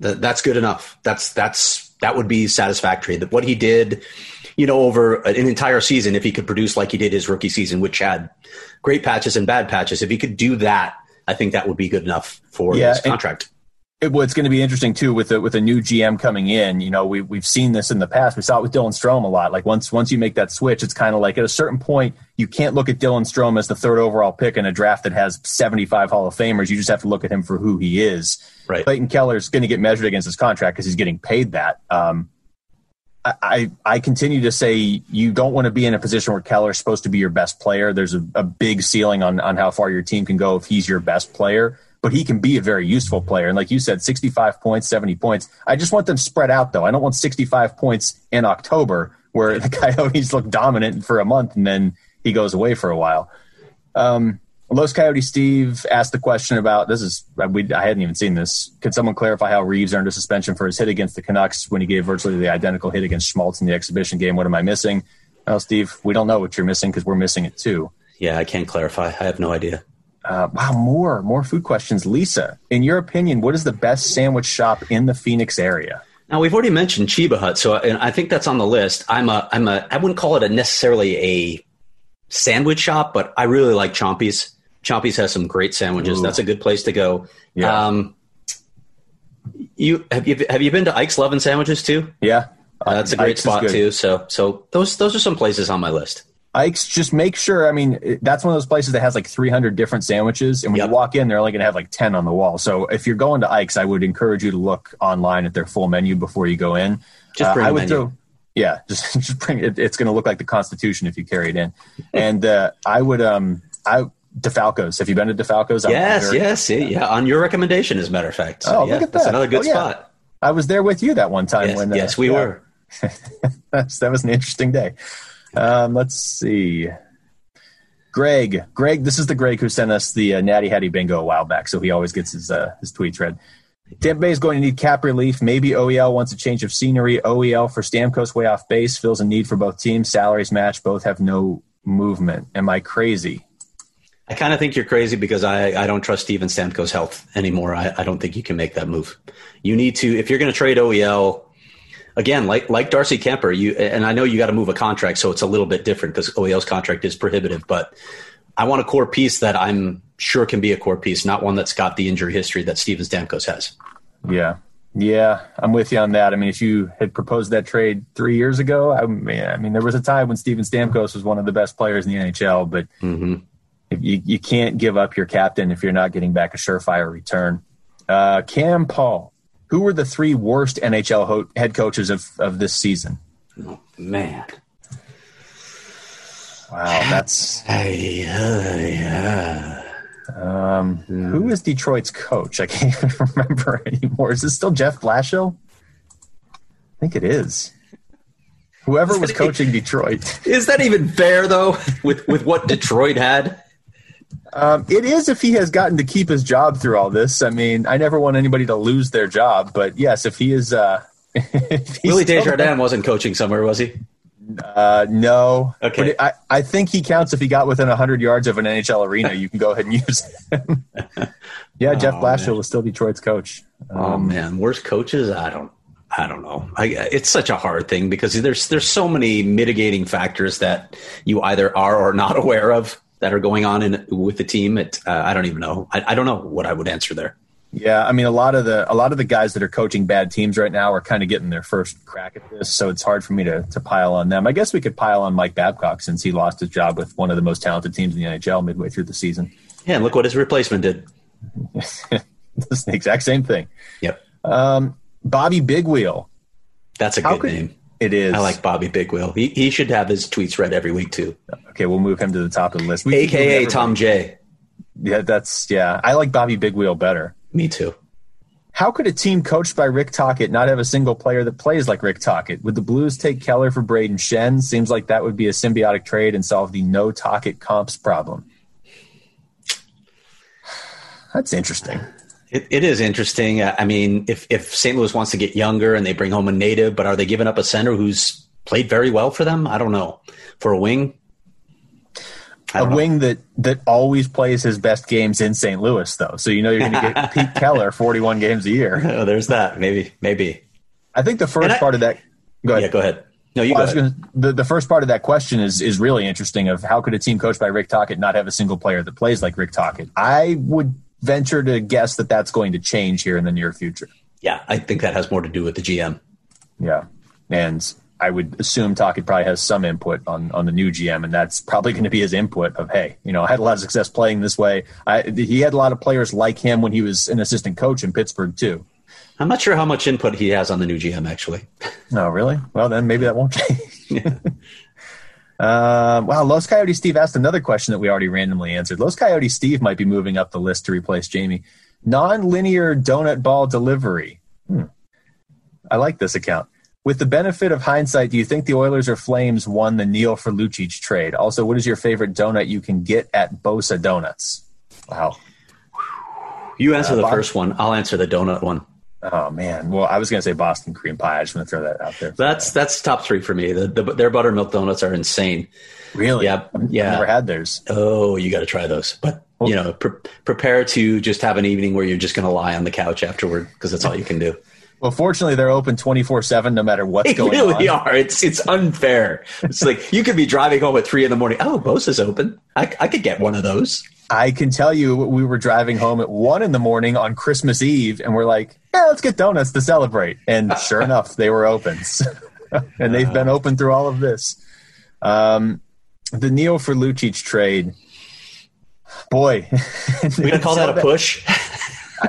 [SPEAKER 3] th- that's good enough. That's that's that would be satisfactory. That what he did, you know, over an entire season, if he could produce like he did his rookie season, which had great patches and bad patches, if he could do that, I think that would be good enough for
[SPEAKER 2] Yeah,
[SPEAKER 3] his contract.
[SPEAKER 2] It, well, it's going to be interesting too with a, with a new GM coming in. You know, we we've seen this in the past. We saw it with Dylan Strome a lot. Like once once you make that switch, it's kind of like at a certain point you can't look at Dylan Strome as the third overall pick in a draft that has 75 Hall of Famers. You just have to look at him for who he is.
[SPEAKER 3] Right.
[SPEAKER 2] Clayton Keller's going to get measured against his contract because he's getting paid that. Um, I, I continue to say you don't want to be in a position where Keller's supposed to be your best player. There's a, a big ceiling on on how far your team can go if he's your best player but he can be a very useful player. And like you said, 65 points, 70 points. I just want them spread out, though. I don't want 65 points in October where the Coyotes look dominant for a month and then he goes away for a while. Um, Los Coyote Steve asked the question about this is we, I hadn't even seen this. Could someone clarify how Reaves earned a suspension for his hit against the Canucks when he gave virtually the identical hit against Schmaltz in the exhibition game? What am I missing? Well, Steve, we don't know what you're missing because we're missing it too.
[SPEAKER 3] Yeah, I can't clarify. I have no idea.
[SPEAKER 2] Uh, wow, more more food questions. Lisa, in your opinion, what is the best sandwich shop in the Phoenix area?
[SPEAKER 3] Now we've already mentioned Cheba Hut, so and I think that's on the list. I'm a I'm a I wouldn't call it a necessarily a sandwich shop, but I really like Chompy's. Chompy's has some great sandwiches.
[SPEAKER 2] Ooh.
[SPEAKER 3] That's a good place to go.
[SPEAKER 2] Yeah.
[SPEAKER 3] Um, you have you have you been to Ike's Love and Sandwiches too?
[SPEAKER 2] Yeah,
[SPEAKER 3] Uh, that's a great
[SPEAKER 2] Ike's
[SPEAKER 3] spot too. So so those those are some places on my list.
[SPEAKER 2] Ike's, just make sure. I mean, that's one of those places that has like 300 different sandwiches, and when
[SPEAKER 3] Yep.
[SPEAKER 2] you walk in, they're only going to have like 10 on the wall. So if you're going to Ike's, I would encourage you to look online at their full menu before you go in.
[SPEAKER 3] Just
[SPEAKER 2] Uh,
[SPEAKER 3] bring
[SPEAKER 2] would
[SPEAKER 3] menu.
[SPEAKER 2] throw. Yeah, just just bring it. It's going to look like the Constitution if you carry it in. And uh, I would um I DeFalco's. Have you been to DeFalco's?
[SPEAKER 3] Yes,
[SPEAKER 2] very-
[SPEAKER 3] yes, yeah, yeah. On your recommendation, as a matter of fact. So,
[SPEAKER 2] Oh,
[SPEAKER 3] yeah,
[SPEAKER 2] look at
[SPEAKER 3] That's
[SPEAKER 2] that.
[SPEAKER 3] another good
[SPEAKER 2] Oh, yeah.
[SPEAKER 3] spot.
[SPEAKER 2] I was there with you that one time
[SPEAKER 3] Yes,
[SPEAKER 2] when. uh,
[SPEAKER 3] yes, we
[SPEAKER 2] yeah.
[SPEAKER 3] were.
[SPEAKER 2] That was an interesting day. Um, let's see. Greg, Greg, this is the Greg who sent us the uh, Natty Hattie Bingo a while back, so he always gets his uh, his tweets read. Tampa Bay is going to need cap relief. Maybe OEL wants a change of scenery. OEL for Stamkos way off base feels a need for both teams. Salaries match. Both have no movement. Am I crazy?
[SPEAKER 3] I kind of think you're crazy because I, I don't trust Steven Stamkos' health anymore. I, I don't think you can make that move. You need to if you're going to trade OEL again, like like Darcy Kuemper. You and I know you got to move a contract, so it's a little bit different because OEL's contract is prohibitive. But I want a core piece that I'm sure can be a core piece, not one that's got the injury history that Steven Stamkos has.
[SPEAKER 2] Yeah. Yeah, I'm with you on that. I mean, if you had proposed that trade three years ago, I mean, I mean there was a time when Steven Stamkos was one of the best players in the NHL, but
[SPEAKER 3] Mm-hmm.
[SPEAKER 2] You, you can't give up your captain if you're not getting back a surefire return. Uh, Cam Paul, who were the three worst NHL ho- head coaches of, of this season?
[SPEAKER 3] Man,
[SPEAKER 2] Wow, that's
[SPEAKER 3] hey, uh, yeah.
[SPEAKER 2] um, who is Detroit's coach? I can't even remember anymore. Is this still Jeff Blashill? I think it is. Whoever was coaching Detroit.
[SPEAKER 3] Is that even fair though? With with what Detroit had.
[SPEAKER 2] Um, it is if he has gotten to keep his job through all this. I mean, I never want anybody to lose their job, but yes, if he is, uh, if
[SPEAKER 3] Willie Desjardins wasn't coaching somewhere, was he?
[SPEAKER 2] Uh, no.
[SPEAKER 3] Okay.
[SPEAKER 2] But it, I, I think he counts if he got within 100 yards of an NHL arena. You can go ahead and use him. yeah, Jeff
[SPEAKER 3] Oh,
[SPEAKER 2] Blashill
[SPEAKER 3] man.
[SPEAKER 2] was still Detroit's coach.
[SPEAKER 3] Oh man, worst coaches? I don't. I don't know. I, it's such a hard thing because there's there's so many mitigating factors that you either are or not aware of that are going on in with the team. It, uh, I don't even know. I, I don't know what I would answer there.
[SPEAKER 2] Yeah, I mean a lot of the a lot of the guys that are coaching bad teams right now are kind of getting their first crack at this, so it's hard for me to to pile on them. I guess we could pile on Mike Babcock since he lost his job with one of the most talented teams in the NHL midway through the season.
[SPEAKER 3] Yeah, and look what his replacement did.
[SPEAKER 2] the exact same thing.
[SPEAKER 3] Yep.
[SPEAKER 2] Um, Bobby Big Wheel.
[SPEAKER 3] That's a
[SPEAKER 2] How
[SPEAKER 3] good
[SPEAKER 2] could-
[SPEAKER 3] name.
[SPEAKER 2] It is.
[SPEAKER 3] I like Bobby Big Wheel. He, he should have his tweets read every week too.
[SPEAKER 2] Okay, we'll move him to the top of the list. We keep
[SPEAKER 3] AKA. Tom J.
[SPEAKER 2] Yeah, that's yeah. I like Bobby Big Wheel better.
[SPEAKER 3] Me too.
[SPEAKER 2] How could a team coached by Rick Tocchet not have a single player that plays like Rick Tocchet? Would the Blues take Keller for Brayden Schenn? Seems like that would be a symbiotic trade and solve the no Tocchet comps problem. That's interesting.
[SPEAKER 3] It, it is interesting. I mean, if if St. Louis wants to get younger and they bring home a native, but are they giving up a center who's played very well for them? I don't know. For a wing,
[SPEAKER 2] a
[SPEAKER 3] know.
[SPEAKER 2] wing that that always plays his best games in St. Louis, though. So you know you're going to get Pete Keller 41 games a year.
[SPEAKER 3] Oh, there's that. Maybe, maybe.
[SPEAKER 2] I think the first
[SPEAKER 3] I-
[SPEAKER 2] part of that. Go ahead.
[SPEAKER 3] Yeah, go ahead. No, you
[SPEAKER 2] Well,
[SPEAKER 3] go ahead.
[SPEAKER 2] gonna, the, the first part of that question is is really interesting of how could a team coached by Rick Tocchet not have a single player that plays like Rick Tocchet? I would venture to guess that that's going to change here in the near future.
[SPEAKER 3] Yeah, I think that has more to do with the GM.
[SPEAKER 2] Yeah, and I would assume Tocchet probably has some input on on the new GM, and that's probably going to be his input of hey, you know, I had a lot of success playing this way. I, he had a lot of players like him when he was an assistant coach in Pittsburgh too.
[SPEAKER 3] I'm not sure how much input he has on the new GM. Actually,
[SPEAKER 2] No, really? Well, then maybe that won't change. Um, wow, Los Coyote Steve asked another question that we already randomly answered. Los Coyote Steve might be moving up the list to replace Jaime. Non-linear donut ball delivery. Hmm. I like this account. With the benefit of hindsight, do you think the Oilers or Flames won the Neal for Lucic trade? Also, what is your favorite donut you can get at Bosa Donuts? Wow.
[SPEAKER 3] you answer the
[SPEAKER 2] Bob-
[SPEAKER 3] first one. I'll answer the donut one.
[SPEAKER 2] Oh man. Well, I was going to say Boston cream pie. I just want to throw that out there.
[SPEAKER 3] That's that's top three for me. The, the, their buttermilk donuts are insane.
[SPEAKER 2] really.
[SPEAKER 3] Yeah,
[SPEAKER 2] I've
[SPEAKER 3] yeah.
[SPEAKER 2] never had theirs.
[SPEAKER 3] Oh, you got to try those. But you know, pre- prepare to just have an evening where you're just going to lie on the couch afterward because that's all you can do.
[SPEAKER 2] Well, fortunately, they're open twenty four seven, no matter what's
[SPEAKER 3] They
[SPEAKER 2] going
[SPEAKER 3] really
[SPEAKER 2] on.
[SPEAKER 3] They really are. It's it's unfair. It's like you could be driving home at three in the morning. Oh, Bosa's open. I, I could get one of those.
[SPEAKER 2] I can tell you, we were driving home at one in the morning on Christmas Eve, and we're like, "Yeah, let's get donuts to celebrate." And sure enough, they were open, and they've been open through all of this. Um, the Neal for Lucic trade, boy,
[SPEAKER 3] We gonna call that a push.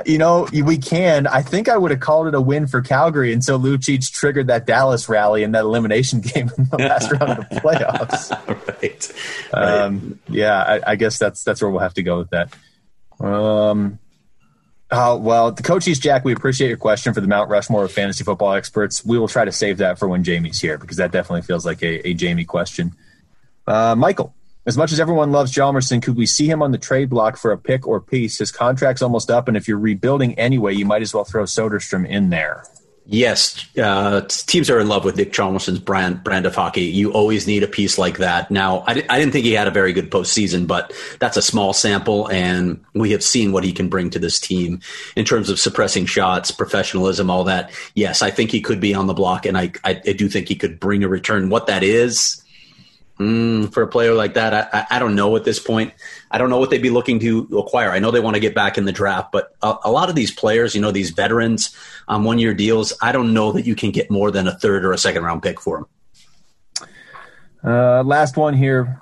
[SPEAKER 2] You know, we can. I think I would have called it a win for Calgary until Lucic triggered that Dallas rally in that elimination game in the last round of the playoffs.
[SPEAKER 3] right.
[SPEAKER 2] Um, yeah, I, I guess that's that's where we'll have to go with that. Um, oh, well, the coaches, Jack, we appreciate your question for the Mount Rushmore of fantasy football experts. We will try to save that for when Jaime's here because that definitely feels like a, a Jaime question. Uh, Michael, as much as everyone loves Hjalmarsson, could we see him on the trade block for a pick or piece? His contract's almost up, and if you're rebuilding anyway, you might as well throw Soderstrom in there.
[SPEAKER 3] Yes, uh, teams are in love with Nick Hjalmarsson's brand brand of hockey. You always need a piece like that. Now, I, I didn't think he had a very good postseason, but that's a small sample, and we have seen what he can bring to this team in terms of suppressing shots, professionalism, all that. Yes, I think he could be on the block, and I, I, I do think he could bring a return. What that is, Mm, for a player like that, I, I, don't know at this point. I don't know what they'd be looking to acquire. I know they want to get back in the draft, but a, a lot of these players, you know, these veterans on one year deals, I don't know that you can get more than a third or a second round pick for them.
[SPEAKER 2] Uh, last one here.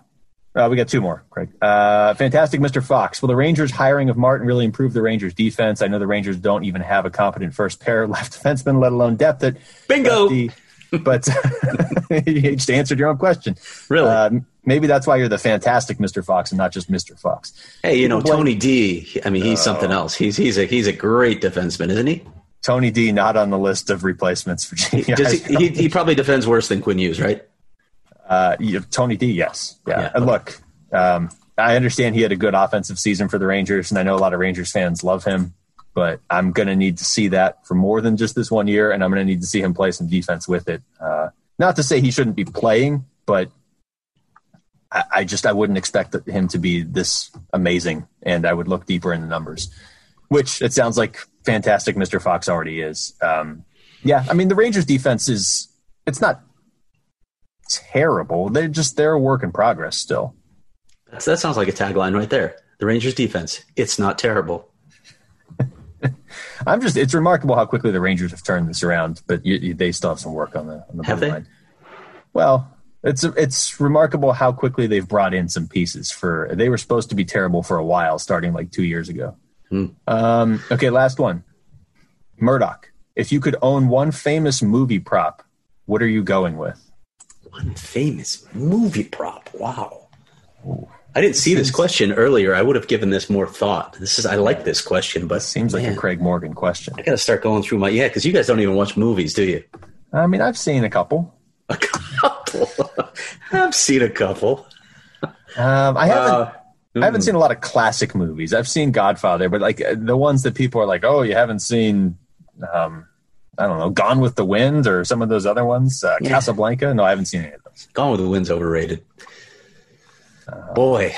[SPEAKER 2] Uh, we got two more, Craig. Uh, fantastic, Mr. Fox. Will the Rangers' hiring of Martin really improve the Rangers' defense? I know the Rangers don't even have a competent first pair left defenseman, let alone depth at
[SPEAKER 3] Bingo.
[SPEAKER 2] lefty. But you just answered your own question.
[SPEAKER 3] Really?
[SPEAKER 2] Uh, maybe that's why you're the fantastic Mr. Fox and not just Mr. Fox.
[SPEAKER 3] Hey, you know, Tony D, I mean, he's something else. He's, he's a, he's a great defenseman, isn't he?
[SPEAKER 2] Tony D not on the list of replacements for.
[SPEAKER 3] Does he, he, he probably defends worse than Quinn Hughes, right?
[SPEAKER 2] Uh, you- Tony D, yes, yeah.
[SPEAKER 3] Yeah.
[SPEAKER 2] And look, um, I understand he had a good offensive season for the Rangers, and I know a lot of Rangers fans love him. But I'm going to need to see that for more than just this one year, and I'm going to need to see him play some defense with it. Uh, not to say he shouldn't be playing, but I, I just I wouldn't expect him to be this amazing, and I would look deeper in the numbers. Which it sounds like fantastic, Mr. Fox already is. Um, yeah, I mean the Rangers defense is it's not terrible. They're just they're a work in progress still.
[SPEAKER 3] That's, that sounds like a tagline right there. The Rangers defense, it's not terrible.
[SPEAKER 2] I'm just. It's remarkable how quickly the Rangers have turned this around, but you, you, they still have some work on the on the
[SPEAKER 3] have they?
[SPEAKER 2] line. Well, it's it's remarkable how quickly they've brought in some pieces. For they were supposed to be terrible for a while, starting like two years ago.
[SPEAKER 3] Hmm.
[SPEAKER 2] Um, okay, last one. Murdoch. If you could own one famous movie prop, what are you going with?
[SPEAKER 3] One famous movie prop. Wow. I didn't see this question earlier. I would have given this more thought. This is I like this question, but
[SPEAKER 2] Seems like
[SPEAKER 3] man,
[SPEAKER 2] a Craig Morgan question.
[SPEAKER 3] I got to start going through my yeah because you guys don't even watch movies, do you?
[SPEAKER 2] I mean, I've seen a couple.
[SPEAKER 3] A couple. I've seen a couple.
[SPEAKER 2] Um, I haven't.
[SPEAKER 3] Uh,
[SPEAKER 2] I haven't seen a lot of classic movies. I've seen Godfather, but like the ones that people are like, "Oh, you haven't seen," um, I don't know, Gone with the Wind or some of those other ones, uh,
[SPEAKER 3] Yeah.
[SPEAKER 2] Casablanca. No, I haven't seen any of those.
[SPEAKER 3] Gone with the Wind's overrated. Uh-huh. Boy,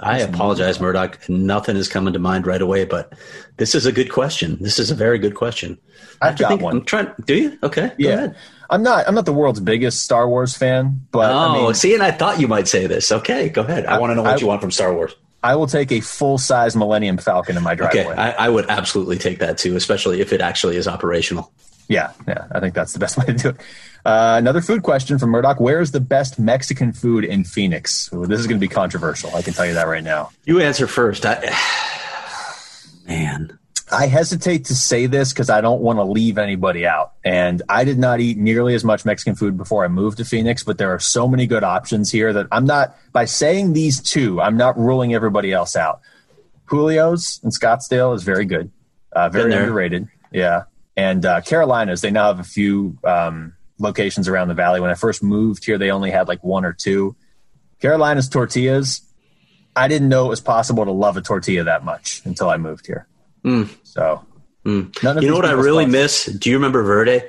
[SPEAKER 3] I apologize, Murdoch. Nothing is coming to mind right away, but this is a good question. This is a very good question. I
[SPEAKER 2] I've
[SPEAKER 3] to
[SPEAKER 2] got
[SPEAKER 3] think-
[SPEAKER 2] one.
[SPEAKER 3] I'm trying. Do you? Okay. Go
[SPEAKER 2] Yeah,
[SPEAKER 3] ahead.
[SPEAKER 2] I'm not. I'm not the world's biggest Star Wars fan, but
[SPEAKER 3] Oh,
[SPEAKER 2] I mean,
[SPEAKER 3] see, and I thought you might say this. Okay, go ahead. I,
[SPEAKER 2] I-
[SPEAKER 3] want to know what
[SPEAKER 2] I-
[SPEAKER 3] you want from Star Wars.
[SPEAKER 2] I will take a full size Millennium Falcon in my driveway.
[SPEAKER 3] Okay, I, I would absolutely take that too, especially if it actually is operational.
[SPEAKER 2] Yeah, yeah, I think that's the best way to do it. Uh, another food question from Murdoch: Where is the best Mexican food in Phoenix? Ooh, this is going to be controversial. I can tell you that right now.
[SPEAKER 3] You answer first. I, man,
[SPEAKER 2] I hesitate to say this because I don't want to leave anybody out. And I did not eat nearly as much Mexican food before I moved to Phoenix, but there are so many good options here that I'm not, by saying these two, I'm not ruling everybody else out. Julio's in Scottsdale is very good, uh, very underrated. Yeah. And uh, Carolinas, they now have a few um, locations around the valley. When I first moved here, they only had like one or two. Carolinas tortillas, I didn't know it was possible to love a tortilla that much until I moved here. So, none of
[SPEAKER 3] Hmm. you know what I really
[SPEAKER 2] sponsor-
[SPEAKER 3] miss? Do you remember Verde?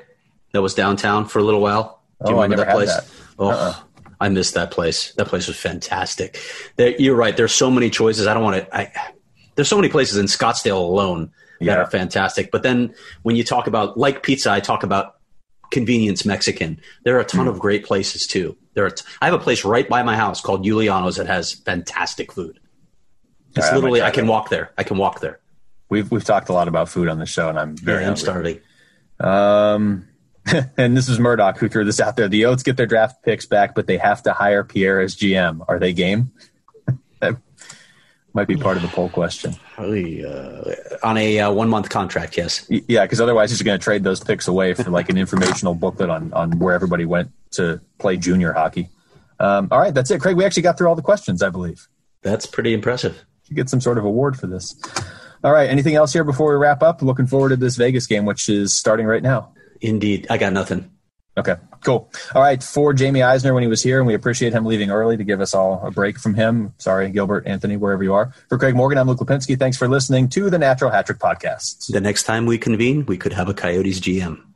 [SPEAKER 3] That was downtown for a little while. Do you
[SPEAKER 2] Oh, I
[SPEAKER 3] remember
[SPEAKER 2] never had
[SPEAKER 3] place?
[SPEAKER 2] that.
[SPEAKER 3] Oh,
[SPEAKER 2] Uh-uh.
[SPEAKER 3] I missed that place. That place was fantastic. There, you're right. There's so many choices. I don't want to. I, there's so many places in Scottsdale alone that
[SPEAKER 2] Yeah.
[SPEAKER 3] are fantastic. But then when you talk about like pizza, I talk about convenience Mexican. There are a ton of great places too. There are. T- I have a place right by my house called Juliano's that has fantastic food. It's
[SPEAKER 2] right,
[SPEAKER 3] literally I can
[SPEAKER 2] that.
[SPEAKER 3] walk there. I can walk there.
[SPEAKER 2] We've we've talked a lot about food on the show, and I'm very
[SPEAKER 3] Yeah, I'm starving.
[SPEAKER 2] Um, and this is Murdoch who threw this out there. The Oats get their draft picks back, but they have to hire Pierre as GM. Are they game? that might be part of the poll question.
[SPEAKER 3] Uh, on a uh, one month contract, yes.
[SPEAKER 2] Yeah, because otherwise he's going to trade those picks away for like an informational booklet on on where everybody went to play junior hockey. Um, all right, that's it, Craig. We actually got through all the questions, I believe.
[SPEAKER 3] That's pretty impressive.
[SPEAKER 2] You get some sort of award for this. All right, anything else here before we wrap up? Looking forward to this Vegas game, which is starting right now.
[SPEAKER 3] Indeed. I got nothing.
[SPEAKER 2] Okay, cool. All right, for Jaime Eisner when he was here, and we appreciate him leaving early to give us all a break from him. Sorry, Gilbert, Anthony, wherever you are. For Craig Morgan, I'm Luke Lapinski. Thanks for listening to the Natural Hat Trick Podcast.
[SPEAKER 3] The next time we convene, we could have a Coyotes GM.